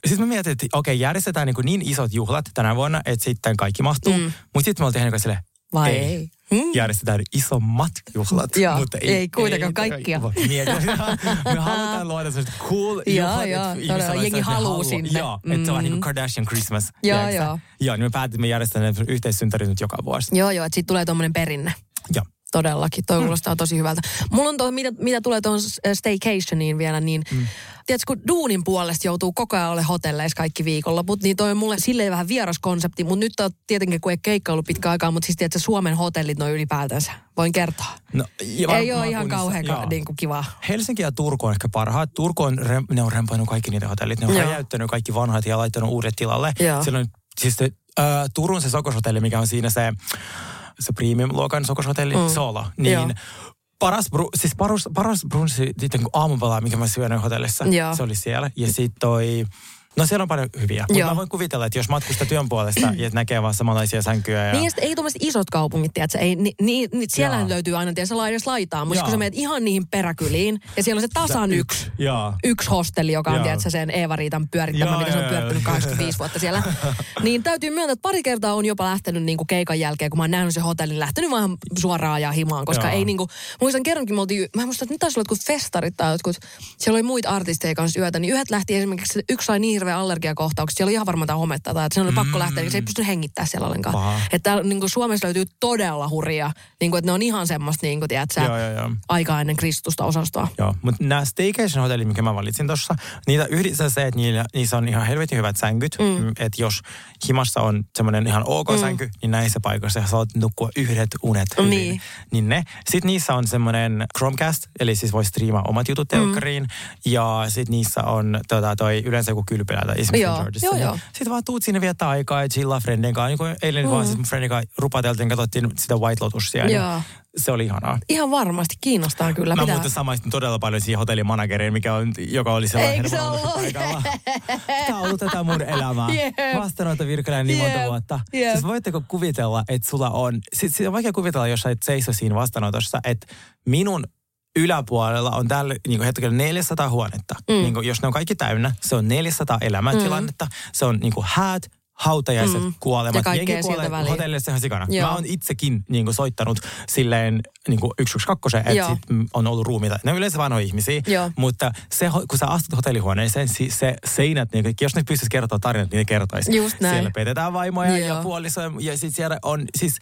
Sitten me mietin, että okei, järjestetään niinku niin isot juhlat tänä vuonna, että sitten kaikki mahtuu. Mm. Mutta sitten me oltiin niinku silleen, Vai ei. ei? Hmm? Järjestetään isommat juhlat. Joo, mutta ei kuitenkaan kaikkia. voi miettiä. me halutaan luoda sellaiset cool juhlat, joo, todella. Jengi haluaa- sinne. Joo, että se on niin Mm. kuin Kardashian Christmas. Joo, joo. Joo, niin me päätimme järjestää ne yhteissynttärit nyt joka vuosi. Joo, joo, että siitä tulee tuommoinen perinne. Joo. Todellakin, toi kuulostaa tosi hyvältä. Mulla on tuo, mitä, mitä tulee tuohon staycationiin vielä, niin mm. Tiedätkö, kun duunin puolesta joutuu koko ajan olemaan hotelleissa kaikki viikonloput, niin toi on mulle silleen vähän vieras konsepti, mutta nyt on tietenkin, kun ei keikka ollut pitkä aikaa, mutta siis tiedätkö, Suomen hotellit noin ylipäätänsä, voin kertoa. No, ja ei ole ihan kauhean ka- niin kuin kivaa. Helsinki ja Turku on ehkä parhaat. Turku on, rem- ne on rempainut kaikki niitä hotellit. Ne on räjäyttänyt kaikki vanhat ja laittanut uudet tilalle. Joo. Silloin siis se, äh, Turun se sokoshotelli, mikä on siinä se, se premium-luokan sokoshotelli, mm. Solo, niin Joo. Paras, bru, siis paras, paras brunssi sitten kun aamupala, mikä mä syön hotellissa, Joo. se oli siellä. Ja sitten toi, no siellä on paljon hyviä. Mutta mä voin kuvitella, että jos matkustaa työn puolesta ja näkee vaan samanlaisia sänkyjä ja... Niin ja ei tuommoiset isot kaupungit, tiedätkö, ei, ni, ni, ni, siellähän Joo. löytyy aina, tiedätkö, laidasta laitaa, mutta kun sä menet ihan niihin peräkyliin, ja siellä on se tasan yksi, yksi hostelli, joka on, tiedätkö, sen Eeva-Riitan pyörittämä, Joo, mikä se on pyörittänyt joo. 85 vuotta siellä. niin täytyy myöntää, että pari kertaa on jopa lähtenyt niin kuin keikan jälkeen, kun mä oon nähnyt sen hotellin, lähtenyt vaan suoraan ja himaan, koska Joo. ei niin kuin, muistan kerrankin, me oltiin, mä muistan, että nyt taisi olla jotkut festarit tai jotkut, siellä oli muita artisteja kanssa yötä, niin yhdet lähti esimerkiksi, yksi sai niin hirveä allergiakohtauksia, siellä oli ihan varmaan hometta tai että sen oli pakko lähteä, niin se ei pysty hengittämään siellä ollenkaan. Mm. Paha. Että täällä niin kuin Suomessa löytyy todella hurjaa, niin kuin, että ne on ihan semmoista, niin kuin, tiedätkö, Joo, joo, joo. aikaa ennen Kristusta osastoa. Joo, mutta nämä staycation-hotellit, mikä mä valitsin tuossa, niitä yhdistää se, että niillä, niissä on ihan helvetin hyvät sänkyt. Mm. Että jos himassa on semmoinen ihan ok mm. sänky, niin näissä paikoissa saat nukkua yhdet unet hyvin. Niin. niin ne. Sitten niissä on semmoinen Chromecast, eli siis voi striimaa omat jutut telkkariin. Mm. Ja sitten niissä on tota, toi yleensä joku kylpylä tai esimerkiksi Joo. Georgeissa. joo, niin joo. Sitten vaan tuut sinne viettää aikaa ja chillaa friendin kanssa. Niin kuin eilen mm. vaan siis mun friendin kanssa rupateltiin, katsottiin sitä White Lotusia. Niin Joo. se oli ihanaa. Ihan varmasti kiinnostaa kyllä. Mä Pitää- muuten samaistin todella paljon siihen hotellimanageriin, mikä on, joka oli sellainen Eikö se ollut? paikalla. Tämä on ollut tätä mun elämää. Jep. Vastaanotto virkailijana niin monta Jep. vuotta. Jep. Siis voitteko kuvitella, että sulla on, sit, sit on vaikea kuvitella, jos sä et seiso siinä vastaanotossa, että minun yläpuolella on tällä niin hetkellä 400 huonetta. Mm. Niin kuin, jos ne on kaikki täynnä, se on 400 elämäntilannetta. Mm. Se on niin kuin häät, hautajaiset, Mm. kuolemat. Ja kaikkea Jengi kuolee väliin. hotellissa ihan sikana. Joo. Mä oon itsekin niin kuin, soittanut silleen niin kuin 112, että sit on ollut ruumiita. Ne on yleensä vanhoja ihmisiä, Joo. mutta se, kun sä astut hotellihuoneeseen, si- se seinät, niin, jos ne pystyisi kertoa tarinat, niin ne kertoisi. Just näin. Siellä petetään vaimoja ja Joo. puolisoja ja sitten siellä on, siis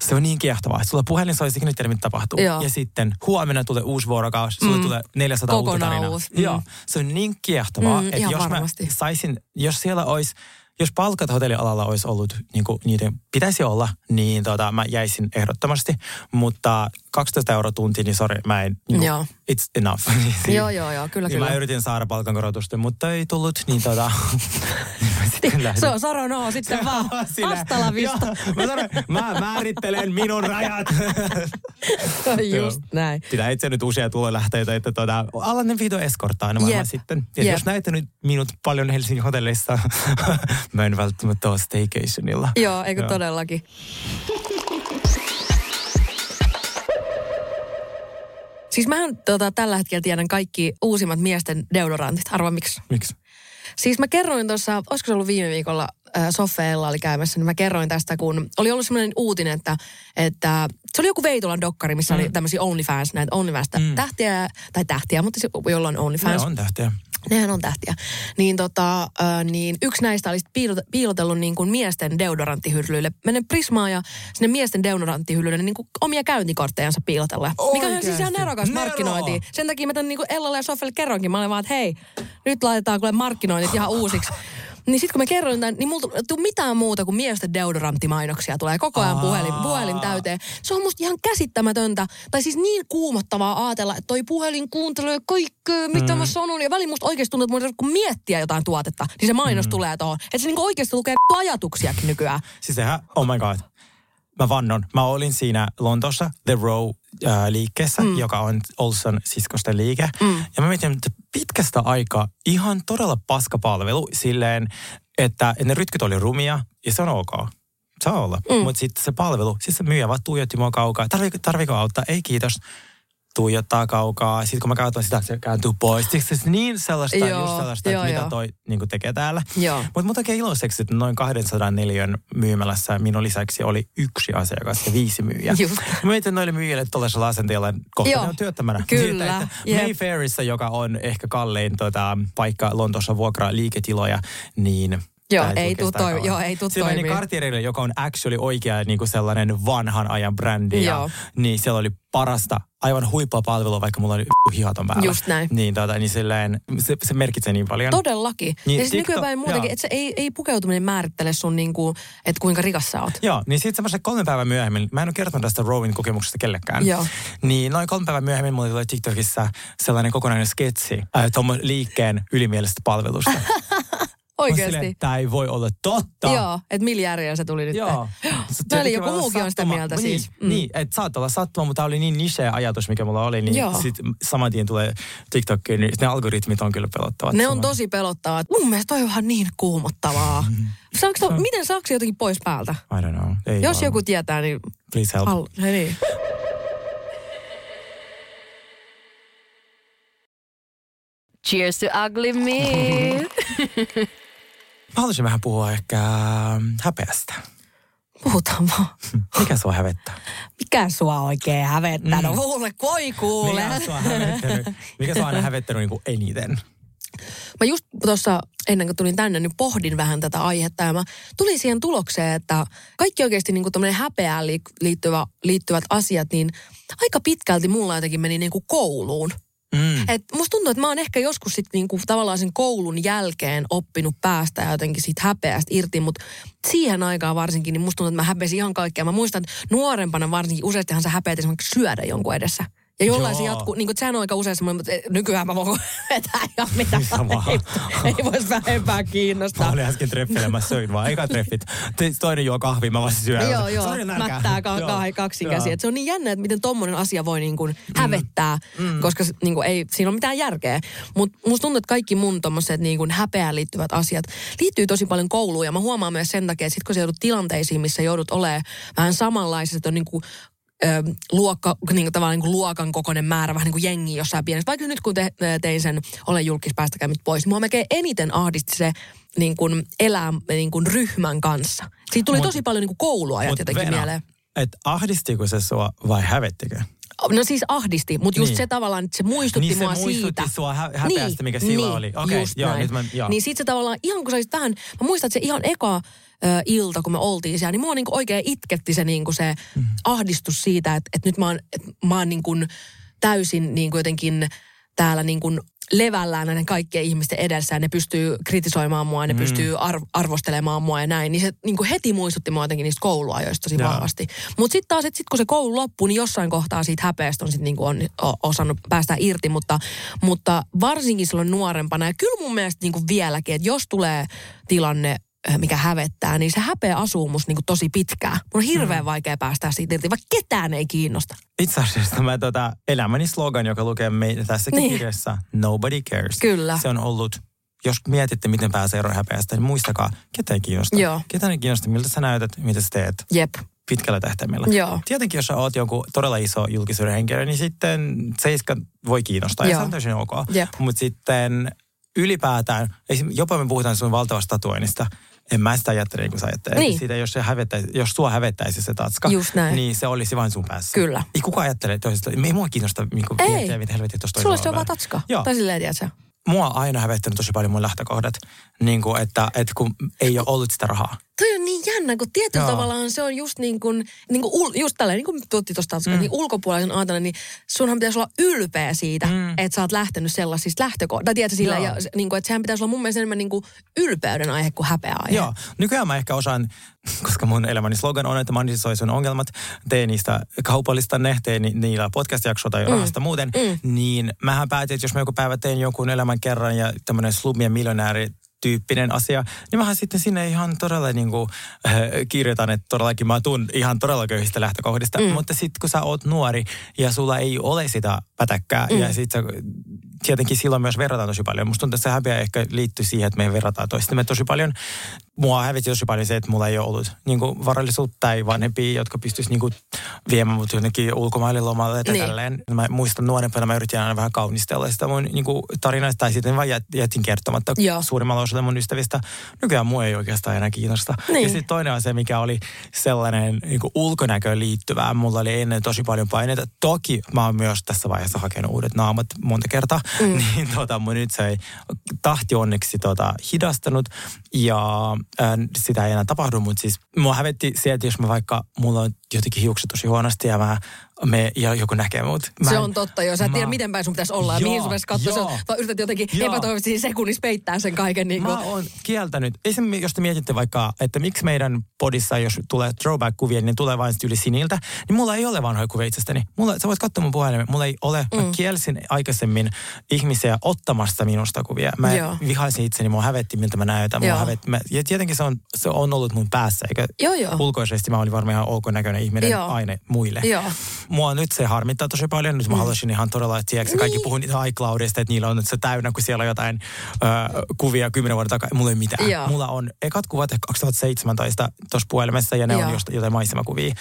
se on niin kiehtovaa. Sulla puhelin soi, nyt tiedä, mitä tapahtuu. Joo. Ja sitten huomenna tulee uusi vuorokausi, sulla Mm. tulee 400 uutta Kokonaan tarinaa. uusi, mm. Joo, se on niin kiehtovaa, Mm, että jos varmasti. mä saisin, jos siellä olisi, jos palkat hotellialalla olisi ollut, niin kuin niiden pitäisi olla, niin tota, mä jäisin ehdottomasti. Mutta 12 euroa tunti, niin sori, mä en, niin kuin, Joo. it's enough. Joo, joo, joo, kyllä, Niin kyllä. Mä yritin saada palkankorotusta, mutta ei tullut, niin tota... niin. Se on Saro no, sitten vaan hasta la vista. Joo, Mä, sanon, mä määrittelen minun rajat. Just näin. Pitää itse nyt useja tulolähteitä, että tuota, alainen video eskorttaa aina Jep. sitten. Ja Jep. jos näette nyt minut paljon Helsingin hotelleissa, mä en välttämättä ole staycationilla. Joo, eikö Joo. todellakin. Siis mähän tota, tällä hetkellä tiedän kaikki uusimmat miesten deodorantit. Arva miksi? Miksi? Siis mä kerroin tuossa, olisiko se ollut viime viikolla, äh, Sofeella oli käymässä, niin mä kerroin tästä, kun oli ollut semmoinen uutinen, että, että se oli joku Veitolan dokkari, missä mm. oli tämmöisiä OnlyFans, näitä OnlyFans-tähtiä, tai tähtiä, mutta se, jolla on Ne OnlyFans. on tähtiä. Nehän on tähtiä. Niin, tota, äh, niin yksi näistä olisi piilot- piilotellut niin kuin miesten deodoranttihyllyille. Menen Prismaan ja sinne miesten deodoranttihyllyille niin kuin omia käyntikorttejansa piilotella. Mikä on siis ihan Oikeasti? nerokas Nero! markkinointi. Sen takia mä tän niin kuin Ellalle ja Sofelle kerroinkin. Mä olin vaan, että hei, nyt laitetaan kuule markkinoinnit ihan uusiksi. Niin sitten kun mä kerroin tämän, niin mulla tuu mitään muuta kuin miesten deodoranttimainoksia tulee koko ajan puhelin, puhelin täyteen. Se on musta ihan käsittämätöntä. Tai siis niin kuumottavaa ajatella, että toi puhelin kuuntelee kaikkea, mitä mm. mä sanon. Ja väliin musta oikeasti tuntuu, että mun ei kuin miettiä jotain tuotetta, niin se mainos mm. tulee tuohon. Että se niinku oikeasti lukee ajatuksiakin nykyään. Siis sehän, oh my god. Mä vannon. Mä olin siinä Lontoossa The Row äh, liikkeessä, mm. joka on Olson siskosten liike. Mm. Ja mä mietin, että pitkästä aikaa ihan todella paska palvelu silleen, että ne rytkyt oli rumia ja se on ok. Saa olla. Mm. Mutta sitten se palvelu, siis se myyjä vaan tuijotti mua kaukaa. Tarviiko, tarviiko auttaa? Ei kiitos. Tuijottaa kaukaa. Sitten kun mä katson sitä, se kääntyy pois. Siis se niin sellaista, Joo, just sellaista, joo, että mitä joo. toi niin tekee täällä. Mutta mun tekee iloiseksi, että noin 204 myymälässä minun lisäksi oli yksi asiakas ja viisi myyjää. Just. Mä mietin noille myyjille tuollaisella asenteella, kohta on työttömänä. Kyllä, Siitä, että jep. Mayfairissa, joka on ehkä kallein tota, paikka Lontoossa vuokraa liiketiloja, niin Joo, ei tuu toi- joo, ei tuu meni. Cartierille, joka on actually oikea niin kuin sellainen vanhan ajan brändi. Joo. Ja, niin siellä oli parasta, aivan huippua palvelua, vaikka mulla oli hihaton päällä. Just näin. Niin, tota, niin silleen, se, se merkitsee niin paljon. Todellakin. Niin ja siis TikTok- nykyään muutenkin, joo. että se ei, ei pukeutuminen määrittele sun niinku, että kuinka rikas sä oot. Joo, niin sitten semmoisen kolme päivää myöhemmin, mä en ole kertonut tästä Rowin kokemuksesta kellekään. Joo. Niin noin kolme päivää myöhemmin mulle tuli TikTokissa sellainen kokonainen sketsi äh, tuommo liikkeen ylimielisestä palvelusta. Oikeasti. Tämä ei voi olla totta. Joo, että millä järjellä se tuli nyt. Joo. No, eli joku muukin on sitä mieltä niin, siis. Mm. Niin, että saat olla sattuma, mutta tämä oli niin niche ajatus, mikä mulla oli, niin Joo. sitten saman tien tulee TikTokiin, niin ne algoritmit on kyllä pelottavat. Ne on tosi pelottavat. Mun mielestä toi on vähän niin kuumottavaa. Saanko to, miten saako se jotenkin pois päältä? I don't know. Ei Jos vaan. joku tietää, niin... Please help. Al, hei niin. Cheers to ugly me. Mä haluaisin vähän puhua ehkä ähm, häpeästä. Puhutaan vaan. Mikä sua hävettää? Mikä sua oikein hävettää? No kuule, koi kuule. Mikä sua mikä sua on hävettänyt niin kuin eniten? Mä just tuossa ennen kuin tulin tänne, niin pohdin vähän tätä aihetta ja mä tulin siihen tulokseen, että kaikki oikeasti niin kuin häpeään li- liittyvä, liittyvät asiat, niin aika pitkälti mulla jotenkin meni niin kuin kouluun. Mm. Et musta tuntuu, että mä oon ehkä joskus sit niinku tavallaan sen koulun jälkeen oppinut päästä ja jotenkin siitä häpeästä irti, mutta siihen aikaan varsinkin, niin musta tuntuu, että mä häpesin ihan kaikkea. Mä muistan, että nuorempana varsinkin useastihan sä häpeät esimerkiksi syödä jonkun edessä. Ja jollain se Joo. jatkuu, niin kuin sehän on aika usein semmoinen, mutta nykyään mä voin vetää ihan mitä Sama. ei, ei voisi vähempää kiinnostaa. Mä olin äsken treffeilemässä, söin vaan eka treffit. Toinen juo kahvia, mä vasta syön. Joo, joo. Sori, nälkä. Mättää ka- ka- kaksin Joo. käsiä. Et se on niin jännä, että miten tommonen asia voi niin kuin hävettää, mm. koska se- niin kuin ei, siinä ole mitään järkeä. Mutta musta tuntuu, että kaikki mun tommoset niin kuin häpeään liittyvät asiat liittyy tosi paljon kouluun. Ja mä huomaan myös sen takia, että sit kun sä joudut tilanteisiin, missä joudut olemaan vähän samanlaiset, että on niin kuin ö, luokka, niin kuin tavallaan niin kuin luokan kokoinen määrä, vähän niin kuin jengi jossain pienessä. Vaikka nyt kun te, tein sen Olen julkis päästäkämit pois, niin mua melkein eniten ahdisti se niin kuin elää niin kuin ryhmän kanssa. Siitä tuli Mut- tosi paljon niin kuin kouluajat jotenkin Venä, mieleen. Et ahdistiko se sua vai hävettikö? No siis ahdisti, mutta just Niin. se tavallaan, että se muistutti Niin se mua muistutti siitä. sua hä- häpeästä, mikä silloin oli. Okei, just joo, näin. nyt mä- joo. Niin sit se tavallaan, ihan kun sä olisit vähän, mä muistan, että se ihan eka ö, ilta, kun me oltiin siellä, niin mua niinku oikein itketti se, niinku se Mm. ahdistus siitä, että, että nyt mä oon, että mä oon niinku täysin niinku jotenkin täällä niinku levällään näiden kaikkien ihmisten edessä ja ne pystyy kritisoimaan mua, ne Mm. pystyy arv- arvostelemaan mua ja näin. Niin se niinku heti muistutti mua jotenkin niistä kouluajoista tosi Joo. vahvasti. Mutta sitten taas, että sit kun se koulu loppuu, niin jossain kohtaa siitä häpeästä on sitten niinku on, o, osannut päästä irti. Mutta, mutta varsinkin silloin nuorempana ja kyllä mun mielestä niinku vieläkin, että jos tulee tilanne, mikä hävettää, niin se häpeä asuu musta niinku tosi pitkään. Mun on hirveän Mm. vaikea päästä siitä irti, vaikka ketään ei kiinnosta. Itse asiassa mä tota, elämäni slogan, joka lukee meitä tässäkin Niin. niin. kirjassa, nobody cares. Kyllä. Se on ollut, jos mietitte, miten pääsee eroon häpeästä, niin muistakaa, ketä ei kiinnosta. Joo. Ketä ei kiinnosta, miltä sä näytät, mitä sä teet Jep. pitkällä tähtäimellä. Joo. Tietenkin, jos sä oot joku todella iso julkisuuden henkilö, niin sitten seiska voi kiinnostaa ja Joo. se on täysin ok. Mutta sitten ylipäätään, jopa me puhutaan sun valtavasta tatuoinnista, en mä sitä ajattele niin kuin sä ajattelet. Niin. Siitä, jos, se hävettäisi, jos sua hävettäisi se tatska, niin se olisi vain sun päässä. Kyllä. Ei kukaan ajattele toisesta. Ei mua kiinnosta niin kuin Ei. miettiä, mitä helvetin tuosta Sulla toisella se on vaan tatska. Joo. Tai silleen, tiedätkö? Mua on aina hävettänyt tosi paljon mun lähtökohdat, niin kuin, että, että kun ei ole ollut sitä rahaa. Toi on niin jännä, kun tietyllä Joo. tavallaan se on just niin kuin, niin kuin ul, just tälleen, niin kuin tuotti tuosta mm. niin ulkopuolisen ajatellen, niin sunhan pitäisi olla ylpeä siitä, mm. että sä oot lähtenyt sellaisista lähtökohdista. Tai tiedätkö sillä, Joo. ja, niin kuin, että sehän pitäisi olla mun mielestä enemmän niin kuin ylpeyden aihe kuin häpeä aihe. Joo, nykyään mä ehkä osaan, koska mun elämäni slogan on, että manisoi sun ongelmat, tee niistä kaupallista ne, tee ni, niillä podcast-jaksoa tai mm. rahasta muuten, mm. niin mähän päätin, että jos mä joku päivä teen jonkun elämän kerran ja tämmöinen slumien miljonääri tyyppinen asia, niin mähän sitten sinne ihan todella niin kuin, äh, kirjoitan, että todellakin mä tuun ihan todella köyhistä lähtökohdista. Mm. Mutta sitten kun sä oot nuori ja sulla ei ole sitä pätäkkää mm. ja sitten tietenkin silloin myös verrataan tosi paljon. Musta tuntuu, että se häpeä ehkä liittyy siihen, että me verrataan toistamme tosi paljon. Mua hävetti tosi paljon se, että mulla ei ole ollut niin kuin varallisuutta tai vanhempia, jotka pystyisi niin kuin viemään mut jonnekin ulkomaille lomalle tai Niin. tälleen. Mä muistan nuorempana, mä yritin aina vähän kaunistella sitä mun niin kuin tarinasta tai sitten vaan jät- jätin kertomatta Joo. suurimmalla osalla mun ystävistä. Nykyään mua ei oikeastaan enää kiinnosta. Niin. Ja sitten toinen se, mikä oli sellainen niin kuin ulkonäköön liittyvää. Mulla oli ennen tosi paljon paineita. Toki mä oon myös tässä vaiheessa hakenut uudet naamat monta kertaa. Mm. Niin tota, mun nyt se ei tahti onneksi tota, hidastanut ja äh, sitä ei enää tapahdu. Mutta siis mua hävetti se, että jos mä vaikka, mulla on jotenkin hiukset tosi huonosti ja mä me, ja joku näkee mut. Mä Se en- on totta, jos sä et tiedä, mä- miten päin sun pitäisi olla ja mihin sun pitäisi katsoa. joo. Sä vaan yrität jotenkin Joo. epätoivoisesti sekunnissa peittää sen kaiken. Niin. Mä oon kieltänyt. Esimerkiksi jos te mietitte vaikka, että miksi meidän podissa, jos tulee throwback-kuvia, niin tulee vain yli siniltä, niin mulla ei ole vanhoja kuvia itsestäni. Mulla, sä voit katsoa mun puhelimen. Mulla ei ole. Mä kielsin aikaisemmin ihmisiä ottamasta minusta kuvia. Mä Joo. vihaisin itseni, mua hävetti, miltä mä näytän. Mua hävetti. Mä, ja tietenkin se on, se on ollut mun päässä, eikä Joo, joo. ulkoisesti mä olin varmaan ihan ok näköinen ihminen Joo. aina muille. Joo. Mua nyt se harmittaa tosi paljon. Nyt mä haluaisin ihan todella, että tiedätkö, kaikki Niin. puhun iCloudista, että niillä on nyt se täynnä, kun siellä on jotain ö, kuvia kymmenen vuoden takaa. Mulla ei mitään. Joo. Mulla on ekat kuvat ehkä 2017 tuossa puhelimessa ja ne Joo. on just jotain maisemakuvia.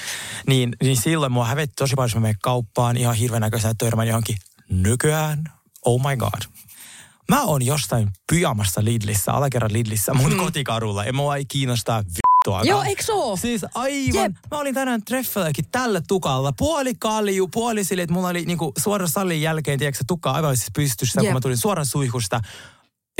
Niin, niin silloin mua hävetti tosi paljon, jos mä menen kauppaan ihan hirveän näköisenä törmään johonkin. Nykyään, oh my god. Mä oon jostain pyjamassa Lidlissä, alakerran Lidlissä, mun mm. kotikadulla. Ja mua ei kiinnostaa vittuakaan. Joo, eikö oo? Siis aivan. Jep. Mä olin tänään treffeilläkin tällä tukalla. Puoli kalju, puoli sille, että mulla oli niinku suoraan sallin jälkeen, tiedätkö, se tukka aivan siis pystyssä, Jep. kun mä tulin suoraan suihkusta.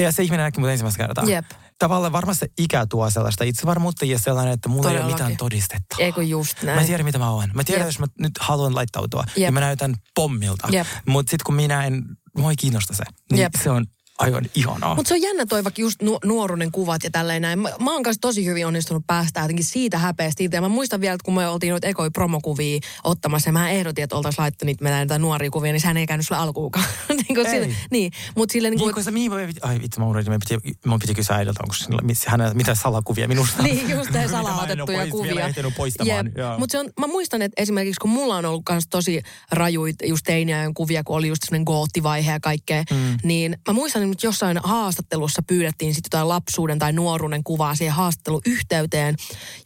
Ja se ihminen näki mut ensimmäistä kertaa. Jep. Tavallaan varmasti se ikä tuo sellaista itsevarmuutta ja sellainen, että mulla ei ole Todellakin. mitään todistetta. Eikö just näin? Mä en tiedä, mitä mä oon. Mä tiedän, Jep. jos mä nyt haluan laittautua, Jep. niin mä näytän pommilta. Mutta sitten kun minä en, mua ei kiinnosta se. Niin Jep. se on aivan ihanaa. Mutta se on jännä toi vaikka just nu- nuoruuden kuvat ja tälleen näin. Mä, mä oon kanssa tosi hyvin onnistunut päästä jotenkin siitä häpeästä irti. Ja mä muistan vielä, että kun me oltiin noita ekoi promokuvia ottamassa, ja mä ehdotin, että oltaisiin laittanut niitä meidän näitä nuoria kuvia, niin sehän ei käynyt sulle alkuukaan. niin, kuin sille, niin, mutta sille niin Niin kuin, kuin se, mihin voi, ai vitsi, mä unohdin, mä piti, mun piti kysyä äidiltä, onko sillä, hänellä mitä salakuvia minusta. Niin, just mä ole salaotettuja pois- kuvia. Vielä ehtinyt poistamaan. Joo. Mutta mä muistan, että esimerkiksi kun mulla on ollut kans tosi rajuit just teiniajan kuvia, kun oli just sellainen goottivaihe ja kaikkea, mm. niin mä muistan, muistan, että jossain haastattelussa pyydettiin sitten jotain lapsuuden tai nuoruuden kuvaa siihen haastatteluyhteyteen.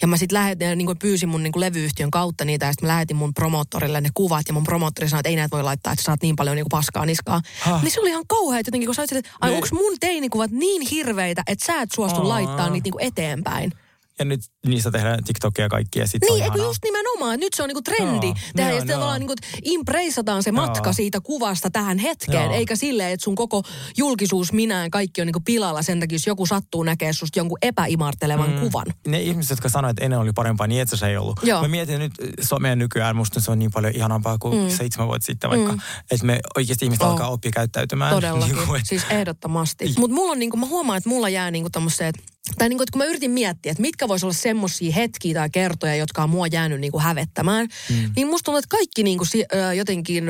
Ja mä sitten lähetin, niin kuin pyysin mun niin kuin levyyhtiön kautta niitä ja sitten mä lähetin mun promoottorille ne kuvat. Ja mun promoottori sanoi, että ei näitä voi laittaa, että sä saat niin paljon niin kuin paskaa niskaa. Häh? Niin se oli ihan kauhea jotenkin, kun sä olit, että ai Ne- onko mun teinikuvat niin hirveitä, että sä et suostu Aa. laittaa niitä niin kuin eteenpäin. Ja nyt niistä tehdään TikTokia ja kaikkia. Sit se Niin, eikö just nimenomaan, nyt se on niinku trendi Joo, tehdä, joo, ja sitten tavallaan niinku impreissataan se matka Joo. siitä kuvasta tähän hetkeen, Joo. eikä silleen, että sun koko julkisuus minään kaikki on niinku pilalla sen takia, jos joku sattuu näkemään susta jonkun epäimartelevan mm. kuvan. Ne ihmiset, jotka sanoivat, että ennen oli parempaa, niin itse asiassa ei ollut. Joo. Mä mietin nyt somea nykyään, musta se on niin paljon ihanampaa kuin mm. seitsemän vuotta sitten vaikka. Mm. Että me oikeasti ihmiset Oh. alkaa oppia käyttäytymään. Todellakin, Niin kuin, siis ehdottomasti. Mutta mulla on niinku, mä huomaan, että mulla jää niinku tommoset, tai niinku, että kun mä yritin miettiä, että mitkä vois olla semmosia hetkiä tai kertoja, jotka on mua jäänyt niinku hävettämään, mm. niin musta tuntuu, että kaikki si, ö, jotenkin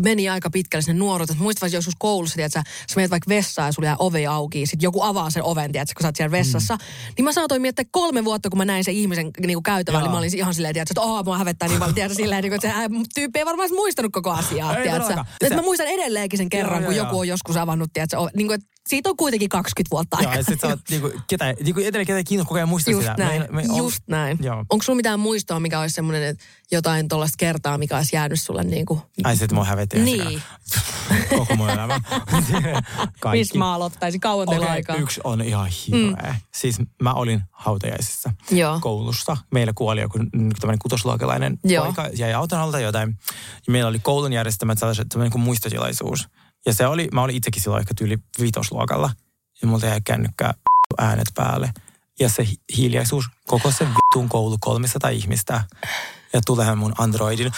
meni aika pitkälle sinne nuoruuteen. Muistat joskus koulussa, tiedätkö, sä menet vaikka vessaan ja sulla jää ovi auki, sit joku avaa sen oven, tiedätkö, kun sä oot siellä vessassa. Mm. Niin mä saatoin miettiä kolme vuotta, kun mä näin sen ihmisen niinku käytävällä, niin mä olin ihan silleen, tiedätkö, että aah, mua hävettää niin paljon, tiedätkö, silleen, niinku, että se tyyppi ei varmaan muistanut koko asiaa, Ei tiedätkö. Että mä muistan edelleenkin sen kerran, Joo, kun joku on joskus avannut, tiedätkö, niin kuin, että siitä on kuitenkin 20 vuotta Joo, aikaa. ja sit sä oot niinku, ketä, niinku edelleen ketä kiinnostaa koko ajan muistaa Just sitä. näin, Me- me on- just näin. Joo. Onko sulla mitään muistoa, mikä olisi semmoinen, että jotain tuollaista kertaa, mikä olisi jäänyt sulle niin kuin... Ai sit mua hävetti. Niin. Koko mun elämä. Kaikki. Missä mä aloittaisin? Kauan teillä Okei, aikaa? yksi on ihan hirveä. Mm. Siis mä olin hautajaisissa Joo. koulussa. Meillä kuoli joku mm, tämmöinen kutosluokalainen Joo. poika, jäi auton alta jotain. Ja meillä oli koulun järjestämät sellaiset tämmöinen kuin muistotilaisuus. Ja se oli, mä olin itsekin silloin ehkä tyyli vitosluokalla. Ja multa jäi kännykkää äänet päälle. Ja se hi- hiljaisuus, koko se vitun koulu, 300 ihmistä. Ja tulee mun Androidin.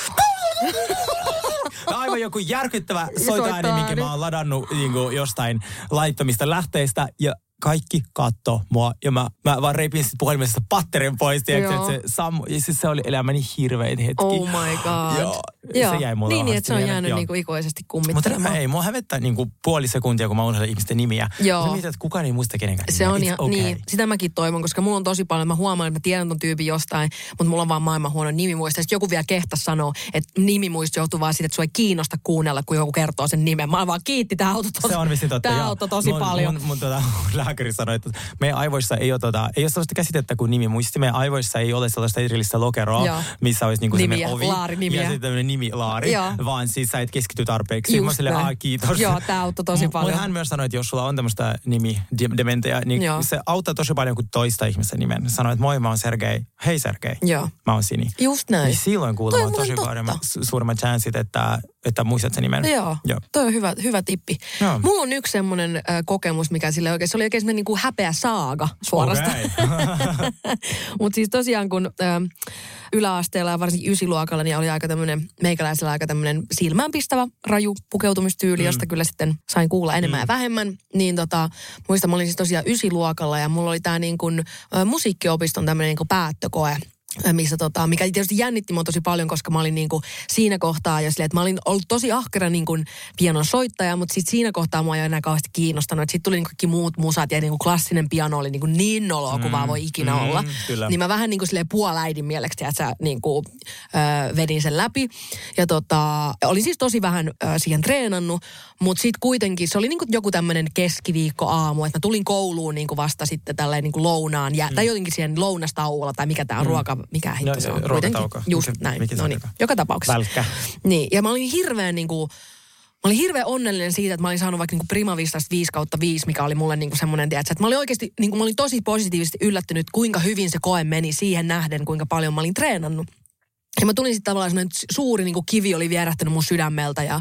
Aivan joku järkyttävä soitaääni, minkä mä oon ladannut niin kuin jostain laittomista lähteistä. Ja kaikki katto mua ja mä, mä vaan reipin sit puhelimesta patterin pois, tiedätkö, että se sammu, ja siis se oli elämäni hirvein hetki. Oh my god. Joo, Joo. se jäi mulle Niin, niin, että se on jäänyt niin kuin ikuisesti Mutta kummittelemaan. ei, mua hävettää niin kuin puoli sekuntia, kun mä unohdan ihmisten nimiä. Joo. Sä mietit, että kukaan ei muista kenenkään Se nimiä. on ja, okay. niin, sitä mäkin toivon, koska mulla on tosi paljon, mä huomaan, että mä tiedän ton tyypin jostain, mutta mulla on vaan maailman huono nimimuisto. Ja sit joku vielä kehtä sanoo, että nimimuisto johtuu vaan siitä, että sua ei kiinnosta kuunnella, kun joku kertoo sen nimen. Mä vaan kiitti, tää auto tosi, Se on totta. tää auto tosi mun, paljon. Mun, mun tota, lääkäri sanoi, että meidän aivoissa ei ole, tota, ei ole sellaista käsitettä kuin nimimuisti. Meidän aivoissa ei ole sellaista erillistä lokeroa, Joo. missä olisi niinku Nimiä, semmoinen ovi. laarinimiä. Ja sitten tämmöinen nimilaari, Joo. vaan siis sä et keskity tarpeeksi. Just Mä näin. "Aa, kiitos. Joo, tää auttoi tosi M- paljon. Hän myös sanoi, että jos sulla on tämmöistä nimi dementia, niin Joo. se auttaa tosi paljon kuin toista ihmisen nimen. Sanoi, että moi, mä oon Sergei. Hei Sergei. Joo. Mä oon Sini. Just näin. Niin silloin kuulemma on tosi paljon suuremmat chanssit, että, että muistat sen nimen. Joo, Joo. toi on hyvä, hyvä tippi. Joo. Mulla on yksi semmoinen äh, kokemus, mikä sille oikein, se oli oikein semmoinen niin kuin häpeä saaga suorastaan. Okei. Mutta siis tosiaan kun ö, yläasteella ja varsinkin ysiluokalla, niin oli aika tämmöinen, meikäläisellä aika tämmöinen silmäänpistävä raju pukeutumistyyli, mm. josta kyllä sitten sain kuulla enemmän mm. ja vähemmän. Niin tota, muistan, mä olin siis tosiaan ysiluokalla ja mulla oli tää niin kuin ö, musiikkiopiston tämmöinen niin kuin päättökoe missä tota, mikä tietysti jännitti mua tosi paljon, koska mä olin niinku siinä kohtaa jo silleen, että mä olin ollut tosi ahkera niinku pianon soittaja, mutta sitten siinä kohtaa mua ei enää kauheasti kiinnostanut. Sitten tuli niinku kaikki muut musat ja niinku klassinen piano oli niinku niin noloa kuin vaan voi ikinä mm, olla. kyllä. Niin mä vähän niinku silleen puoläidin mieleksi, että sä niinku, ö, vedin sen läpi. Ja tota, olin siis tosi vähän ö, siihen treenannut, mutta sitten kuitenkin se oli niinku joku tämmöinen keskiviikko aamu, että mä tulin kouluun niinku vasta sitten tälleen niinku lounaan, ja, tai jotenkin siihen lounastauolla, tai mikä tämä on, ruoka, mikä hitto No, se on. ruokatauko. Just Mikä- näin. mikä No niin, joka? tapauksessa. Välkkä. Niin, ja mä olin hirveän niinku, Mä olin hirveän onnellinen siitä, että mä olin saanut vaikka niinku Primavistasta 5 kautta 5, mikä oli mulle niinku semmoinen, tiedätkö, että mä olin oikeasti, niinku, mä olin tosi positiivisesti yllättynyt, kuinka hyvin se koe meni siihen nähden, kuinka paljon mä olin treenannut. Ja mä tulin sitten tavallaan semmoinen suuri niin kuin kivi oli vierähtänyt mun sydämeltä ja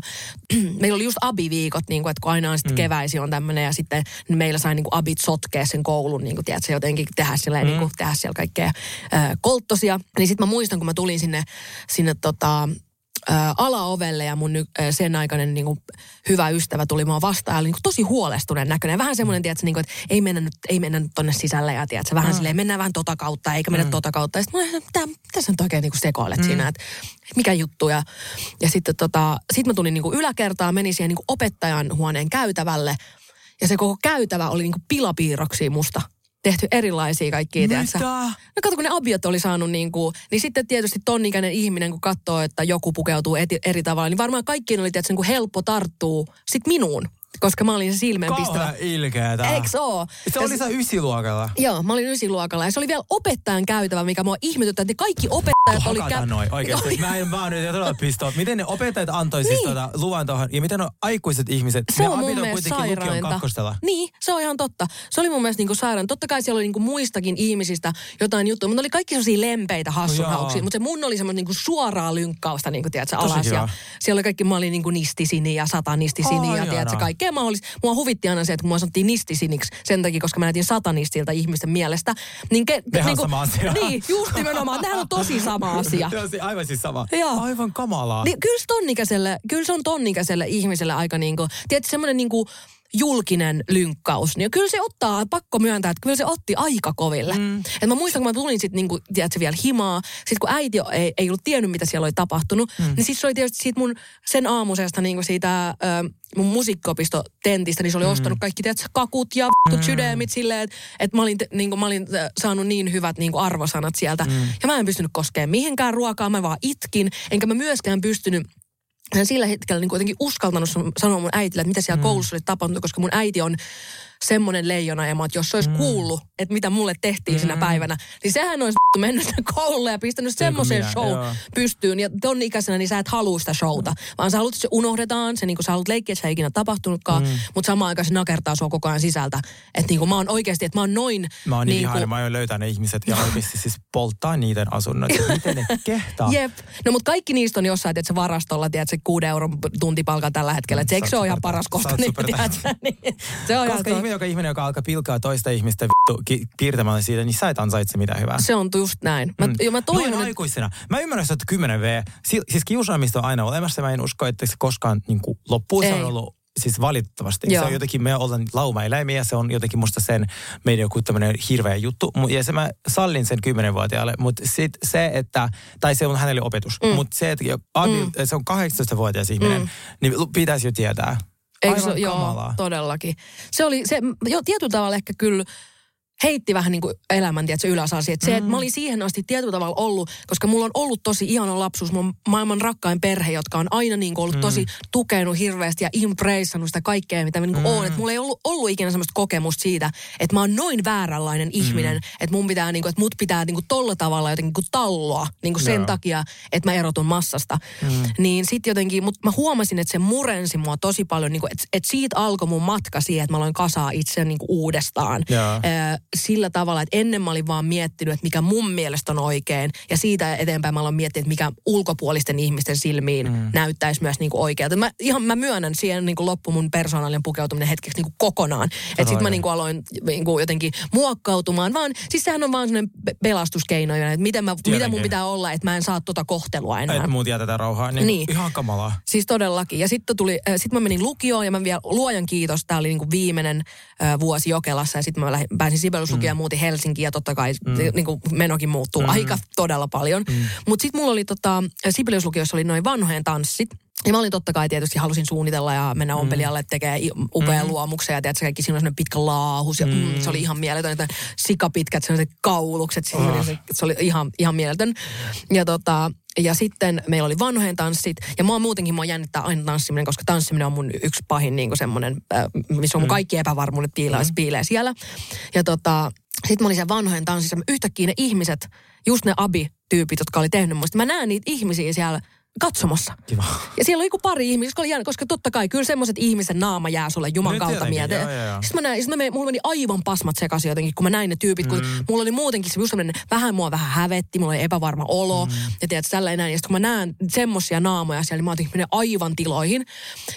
meillä oli just abiviikot, niin kuin, että kun aina on sitten mm. keväisi on tämmöinen ja sitten meillä sai niin kuin abit sotkea sen koulun, niin kuin, tiedätkö, jotenkin tehdä, silleen, mm. niin kuin, tehdä siellä kaikkea äh, kolttosia. Niin sitten mä muistan, kun mä tulin sinne, sinne tota, ää, alaovelle ja mun ää, sen aikainen niin kuin, hyvä ystävä tuli mua vastaan ja oli niin kuin, tosi huolestuneen näköinen. Vähän semmoinen, tiedätkö, niin kuin, että ei mennä nyt, ei mennä nyt tonne sisälle ja tiedätkö, vähän mm. silleen, mennään vähän tota kautta eikä mennä mm. tota kautta. Ja sitten mä olin, mitä, mitä sä nyt oikein niin kuin sekoilet mm. siinä, että mikä juttu. Ja, ja sitten tota, sit mä tulin niin kuin yläkertaan, menin siihen niin kuin opettajan huoneen käytävälle ja se koko käytävä oli niin kuin pilapiirroksia musta tehty erilaisia kaikkia, tiedätkö? Mitä? No kato, kun ne abiot oli saanut niin kuin, niin sitten tietysti ton ikäinen ihminen, kun katsoo, että joku pukeutuu eti, eri tavalla, niin varmaan kaikkien oli tietysti niin kuin helppo tarttua sit minuun. Koska mä olin se silmänpistävä. Kauhean ilkeetä. Eiks oo? Se oli se ysiluokalla. Joo, mä olin ysiluokalla ja se oli vielä opettajan käytävä, mikä mua ihmetyttää, että ne kaikki opettajat oli... Hakataan noin oikeasti. Mä en vaan nyt todella pistoa. Miten ne opettajat antoi siis Niin. tuota luvan tuohon, ja miten on aikuiset ihmiset, Se ne on mun mielestä sairainta. kakkostella. Niin, se on ihan totta. Se oli mun mielestä niinku sairaan. Totta kai siellä oli niinku muistakin ihmisistä jotain juttuja, mutta oli kaikki sellaisia lempeitä hassunhauksia. Joo. Mutta se mun oli semmoista niinku suoraa lynkkausta, niinku, tiedätkö, alas. Ja siellä oli kaikki, mä olin niinku nistisini ja satanistisini Ai, ja tiedätkö, ihanaa. Kaikkea mahdollista. Mua huvitti aina se, että kun mua sanottiin nistisiniksi sen takia, koska mä näytin satanistilta ihmisten mielestä. Niin ke, Nehän on sama asia. Niin, just nimenomaan. Nehän on tosi sama asia. Joo, aivan siis sama. Joo. Aivan kamalaa. Niin, kyllä, se tonnikäiselle, kyllä se on tonnikäiselle ihmiselle aika niinku, tiedätkö, semmoinen niinku julkinen lynkkaus, niin kyllä se ottaa, pakko myöntää, että kyllä se otti aika koville. Mm. Et mä muistan, kun mä tulin sitten niinku, tiedätkö, vielä himaa, sit kun äiti ei, ei ollut tiennyt, mitä siellä oli tapahtunut, mm. niin siis se oli tietysti siitä mun sen aamusesta niinku siitä ö, mun musiikkiopisto-tentistä, niin se oli mm. ostanut kaikki, tiedätkö, kakut ja mm. sydämit silleen, että et mä olin, niinku, mä olin saanut niin hyvät niinku arvosanat sieltä. Mm. Ja mä en pystynyt koskemaan mihinkään ruokaa, mä vaan itkin, enkä mä myöskään pystynyt Mä en sillä hetkellä niin kuitenkin uskaltanut san- sanoa mun äitille, että mitä siellä mm. koulussa oli tapahtunut, koska mun äiti on semmoinen leijona ema, että jos se olisi mm. kuullut, että mitä mulle tehtiin mm. sinä päivänä, niin sehän olisi mennyt koululle ja pistänyt semmoisen show joo. pystyyn. Ja ton ikäisenä niin sä et halua sitä showta, vaan sä haluat, että se unohdetaan, se niin kuin sä haluat leikkiä, että se ei ikinä tapahtunutkaan, mm. mutta samaan aikaan se nakertaa sua koko ajan sisältä. Että niin kuin mä oon oikeasti, että mä oon noin... Mä oon niin, niin ihana, mä löytää ne ihmiset ja oikeasti siis polttaa niiden asunnot. Miten ne kehtaa? Jep. No mutta kaikki niistä on jossain, että se varastolla, tiedät, se kuuden euron tuntipalkan tällä hetkellä. Että Sä eikö se ole ihan paras kohta? Niin, tiedätkö, niin, se on Koska ihminen, joka, ihminen, joka alkaa pilkaa toista ihmistä vittu ki- piirtämällä siitä, niin sä et ansaitse mitään hyvää. Se on just näin. Mä, mm. jo, mä toivon, Noin että aikuisena. Mä ymmärrän, että 10 V. Si- siis kiusaamista on aina olemassa. Mä en usko, että se koskaan niin kuin, loppuu. Se Ei. on ollut siis valitettavasti. Joo. Se on jotenkin, me ollaan laumaeläimiä ja se on jotenkin musta sen meidän joku tämmöinen hirveä juttu. Ja se mä sallin sen 10-vuotiaalle, mutta sit se, että, tai se on hänelle opetus, mm. mutta se, että jo- abi, mm. se on 18-vuotias ihminen, mm. niin pitäisi jo tietää. Eikö se, Aivan joo, kamalaa. todellakin. Se oli, se jo tietyllä tavalla ehkä kyllä heitti vähän niin kuin elämän, tiedätkö, ylösasi. Että se, että mä olin siihen asti tietyllä tavalla ollut, koska mulla on ollut tosi ihana lapsuus. On maailman rakkain perhe, jotka on aina niin kuin ollut tosi tukenut hirveästi ja impressannut sitä kaikkea, mitä mä niin kuin oon. Että mulla ei ollut, ollut ikinä semmoista kokemusta siitä, että mä oon noin vääränlainen ihminen, että mun pitää, niin kuin, että mut pitää niin kuin tolla tavalla jotenkin kuin talloa niin kuin sen Joo. takia, että mä erotun massasta. Niin sitten jotenkin, mutta mä huomasin, että se murensi mua tosi paljon, niin kuin, että, että siitä alkoi mun matka siihen, että mä aloin kasaa itse niin kuin uudestaan. Joo. Sillä tavalla, että ennen mä olin vaan miettinyt, että mikä mun mielestä on oikein. Ja siitä eteenpäin mä aloin miettiä, että mikä ulkopuolisten ihmisten silmiin mm. näyttäisi myös niin kuin oikealta. Mä, ihan mä myönnän siihen niin kuin loppu mun persoonallinen pukeutuminen hetkeksi niin kuin kokonaan. Että sitten mä niin kuin aloin niin kuin jotenkin muokkautumaan. Vaan, siis sehän on vaan sellainen pe- pelastuskeino, että miten mä, mitä mun pitää olla, että mä en saa tota kohtelua enää. Että muut jää tätä rauhaa. Niin, Niin. Ihan kamalaa. Siis todellakin. Ja sitten tuli, äh, sit mä menin lukioon ja mä vielä luojan kiitos, tämä oli niinku viimeinen äh, vuosi Jokelassa ja sitten mä lähdin, pääsin Sibeluslukioon mm. ja muutin Helsinkiin ja totta kai mm. niinku menokin muuttuu mm. aika todella paljon. Mm. Mutta sitten mulla oli tota, Sibeliuslukiossa oli noin vanhojen tanssit. Ja mä olin totta kai tietysti halusin suunnitella ja mennä mm. ompelijalle tekemään upean mm. luomuksen. Ja tiedätkö, kaikki siinä on pitkä laahus. Ja mm. Mm, se oli ihan mieletön. Että sikapitkät sellaiset kaulukset. Oh. Se, se oli ihan, ihan mieletön. Ja tota, ja sitten meillä oli vanhojen tanssit. Ja mua muutenkin mua jännittää aina tanssiminen, koska tanssiminen on mun yksi pahin niin semmoinen, äh, missä on mun kaikki epävarmuudet piilee, mm. piilee siellä. Ja tota, sitten mä olin siellä vanhojen tanssissa. Yhtäkkiä ne ihmiset, just ne abi-tyypit, jotka oli tehnyt musta. Mä näen niitä ihmisiä siellä katsomassa. Kiva. Ja siellä oli joku pari ihmistä, jotka oli jäänyt, koska totta kai kyllä semmoiset ihmisen naama jää sulle Juman No kautta mieleen. Sitten mä näin, sit mä menin, mulla meni aivan pasmat sekaisin jotenkin, kun mä näin ne tyypit, kun Mm. mulla oli muutenkin se just semmoinen, vähän mua vähän hävetti, mulla oli epävarma olo, Mm. ja tiedät, tällä näin. Ja sitten kun mä näen semmosia naamoja siellä, niin mä otin aivan tiloihin.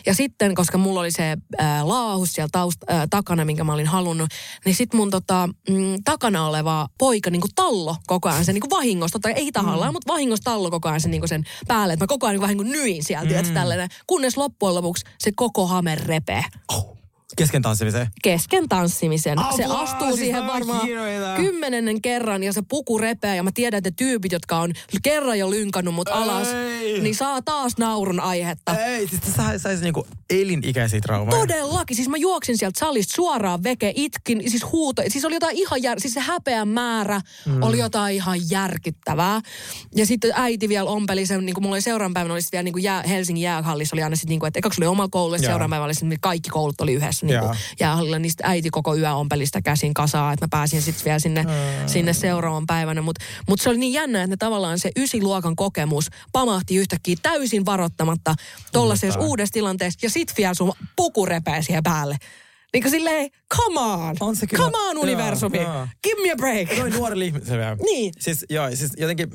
Ja sitten, koska mulla oli se äh, laahus siellä taust, äh, takana, minkä mä olin halunnut, niin sitten mun tota, mm, takana oleva poika niin kuin tallo koko ajan sen niin kuin vahingosta, tai ei tahallaan, mm. mutta vahingosta tallo koko ajan sen, niin kuin sen päälle, että mä koko ajan niin vähän niin kuin nyin sieltä, mm. tällainen, kunnes loppujen lopuksi se koko hame repee. Oh. Kesken tanssimiseen. kesken tanssimisen. se Apua, astuu siis siihen varmaan kymmenennen kerran ja se puku repeää ja mä tiedän, että tyypit, jotka on kerran jo lynkannut mut alas, Ei. niin saa taas naurun aihetta. Ei, siis sä saisi niinku elinikäisiä traumaja. Todellakin. Siis mä juoksin sieltä salista suoraan veke, itkin, siis huuto. Siis oli jotain ihan jär... Siis se häpeän määrä mm. oli jotain ihan järkyttävää. Ja sitten äiti vielä ompeli sen, niin kuin mulla oli seuraavan päivänä, oli vielä niin kuin jää, Helsingin jäähallissa oli aina sitten niin kuin, että ekaksi oli oma koulu ja seuraavan päivänä oli sitten kaikki koulut oli yhdessä niin kuin jäähallilla. Niin sitten äiti koko yö ompeli sitä käsin kasaa, että mä pääsin sitten vielä sinne, sinne seuraavan päivänä. Mutta mut se oli niin jännä, että ne tavallaan se ysiluokan kokemus pamahti yhtäkkiä täysin varoittamatta tollaisessa Yllättävää. uudessa tilanteessa. Ja sit vielä sun puku repee siihen päälle. Niin kuin silleen, come on, On se kyllä. come on universumi, joo. give me a break. Noin nuorille ihmisille. Niin. Siis, joo, siis jotenkin...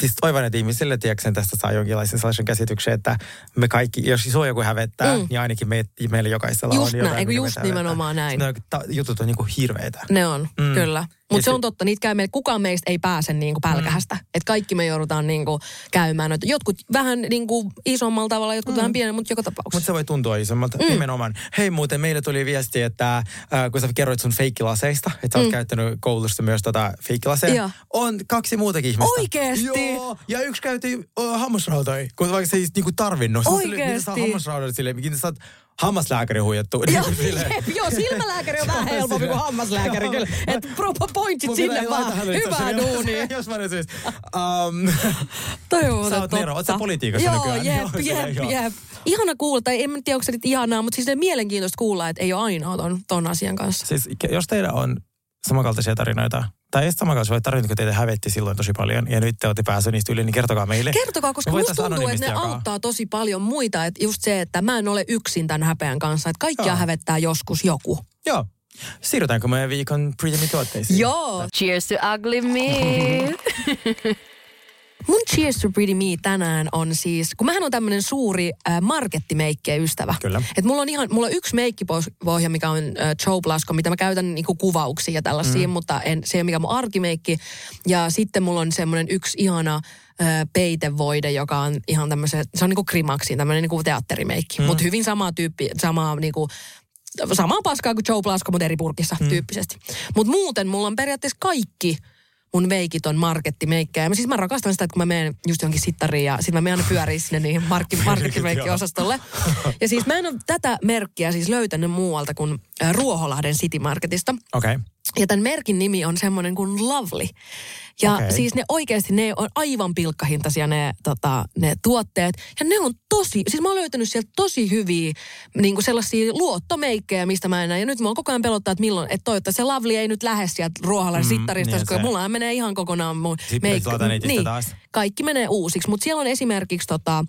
Siis toivon, että ihmisille, tiedätkö, tästä saa jonkinlaisen sellaisen käsityksen, että me kaikki, jos on joku hävettää, Mm. niin ainakin me, meillä jokaisella Just on näin, jotain, just meitä hävettää. nimenomaan näin. Jutut on niinku hirveitä. Ne on. Mm. kyllä. Ja Mutta se se- on totta, niitä käy meillä, kukaan meistä ei pääse niinku pälkähästä. Mm. Että kaikki me joudutaan niinku käymään. noita. Jotkut vähän niinku isommalla tavalla, jotkut mm. vähän pienemmän, mutta joka Mutta tapauksessa. se voi tuntua isommalta. Mm. Nimenomaan. Hei muuten, meille tuli viesti, että äh, kun sä kerroit sun feikkilaseista, että sä oot Mm. käyttänyt koulussa myös tota feikkilaseja. Joo. On kaksi muutakin ihmistä. Oikeesti? Joo. Ja yksi käytti uh, hammasrautoja, kun vaikka se ei niinku tarvinnut. Silleen, Miten sä Oikeesti? hammasraudat silleen, miten sä oot hammaslääkäri huijattu. Joo, Niin jep, joo, silmälääkäri on vähän helpompi kuin hammaslääkäri. Kyllä. Että pointsit Mun sinne vaan. Hyvää duunia. Jos mä nyt siis. Um, Toi on Sä oot Nero, oot sä politiikassa joo, nykyään? Jep, jep, jep. Ihana kuulla, tai en tiedä, onko se nyt ihanaa, mutta siis mielenkiintoista kuulla, että ei ole ainoa ton, ton asian kanssa. siis jos teillä on samankaltaisia tarinoita, tai ei samankaltaisia tarinoita, kun teitä hävetti silloin tosi paljon, ja nyt te olette päässeet niistä yli, niin kertokaa meille. Kertokaa, koska Me musta tuntuu, että ne jakaa. auttaa tosi paljon muita. Että just se, että mä en ole yksin tämän häpeän kanssa. Että kaikkia Joo. hävettää joskus joku. Joo. Siirrytäänkö meidän viikon Pretty Me-tuotteisiin? Joo. Cheers to ugly me. Mun Cheers to Pretty Me tänään on siis, kun mähän on tämmönen suuri äh, markettimeikkejä ystävä. Kyllä. Et mulla on ihan, mulla on yksi meikkipohja, mikä on äh, Joe Blasco, mitä mä käytän niinku kuvauksia ja tällaisia, mm. mutta en, se ei ole mikään mun arkimeikki. Ja sitten mulla on semmoinen yksi ihana äh, peitevoide, joka on ihan tämmöisen, se on niinku krimaksiin, tämmöinen niinku teatterimeikki. Mm. Mutta hyvin sama tyyppi, samaa niinku, samaa paskaa kuin Joe Blasco, mutta eri purkissa mm. tyyppisesti. Mutta muuten mulla on periaatteessa kaikki mun veikit on markettimeikkejä. Ja mä, siis mä rakastan sitä, että kun mä menen just johonkin sittariin ja sit mä menen aina pyöriin sinne niihin markki, markettimeikkiosastolle. Ja siis mä en ole tätä merkkiä siis löytänyt muualta kuin äh, Ruoholahden City Marketista. Okei. Okay. Ja tämän merkin nimi on semmoinen kuin Lovely. Ja okay. siis ne oikeasti, ne on aivan pilkkahintaisia ne, tota, ne tuotteet. Ja ne on tosi, siis mä oon löytänyt sieltä tosi hyviä niin kuin sellaisia luottomeikkejä, mistä mä en näe. Ja nyt mä oon koko ajan pelottaa, että milloin, että toivottavasti se Lovely ei nyt lähde sieltä Ruohalan Mm, sittarista, niin koska se. mulla menee ihan kokonaan mun Sitten laittaa netistä niin, taas. Kaikki menee uusiksi. Mutta siellä on esimerkiksi, tota,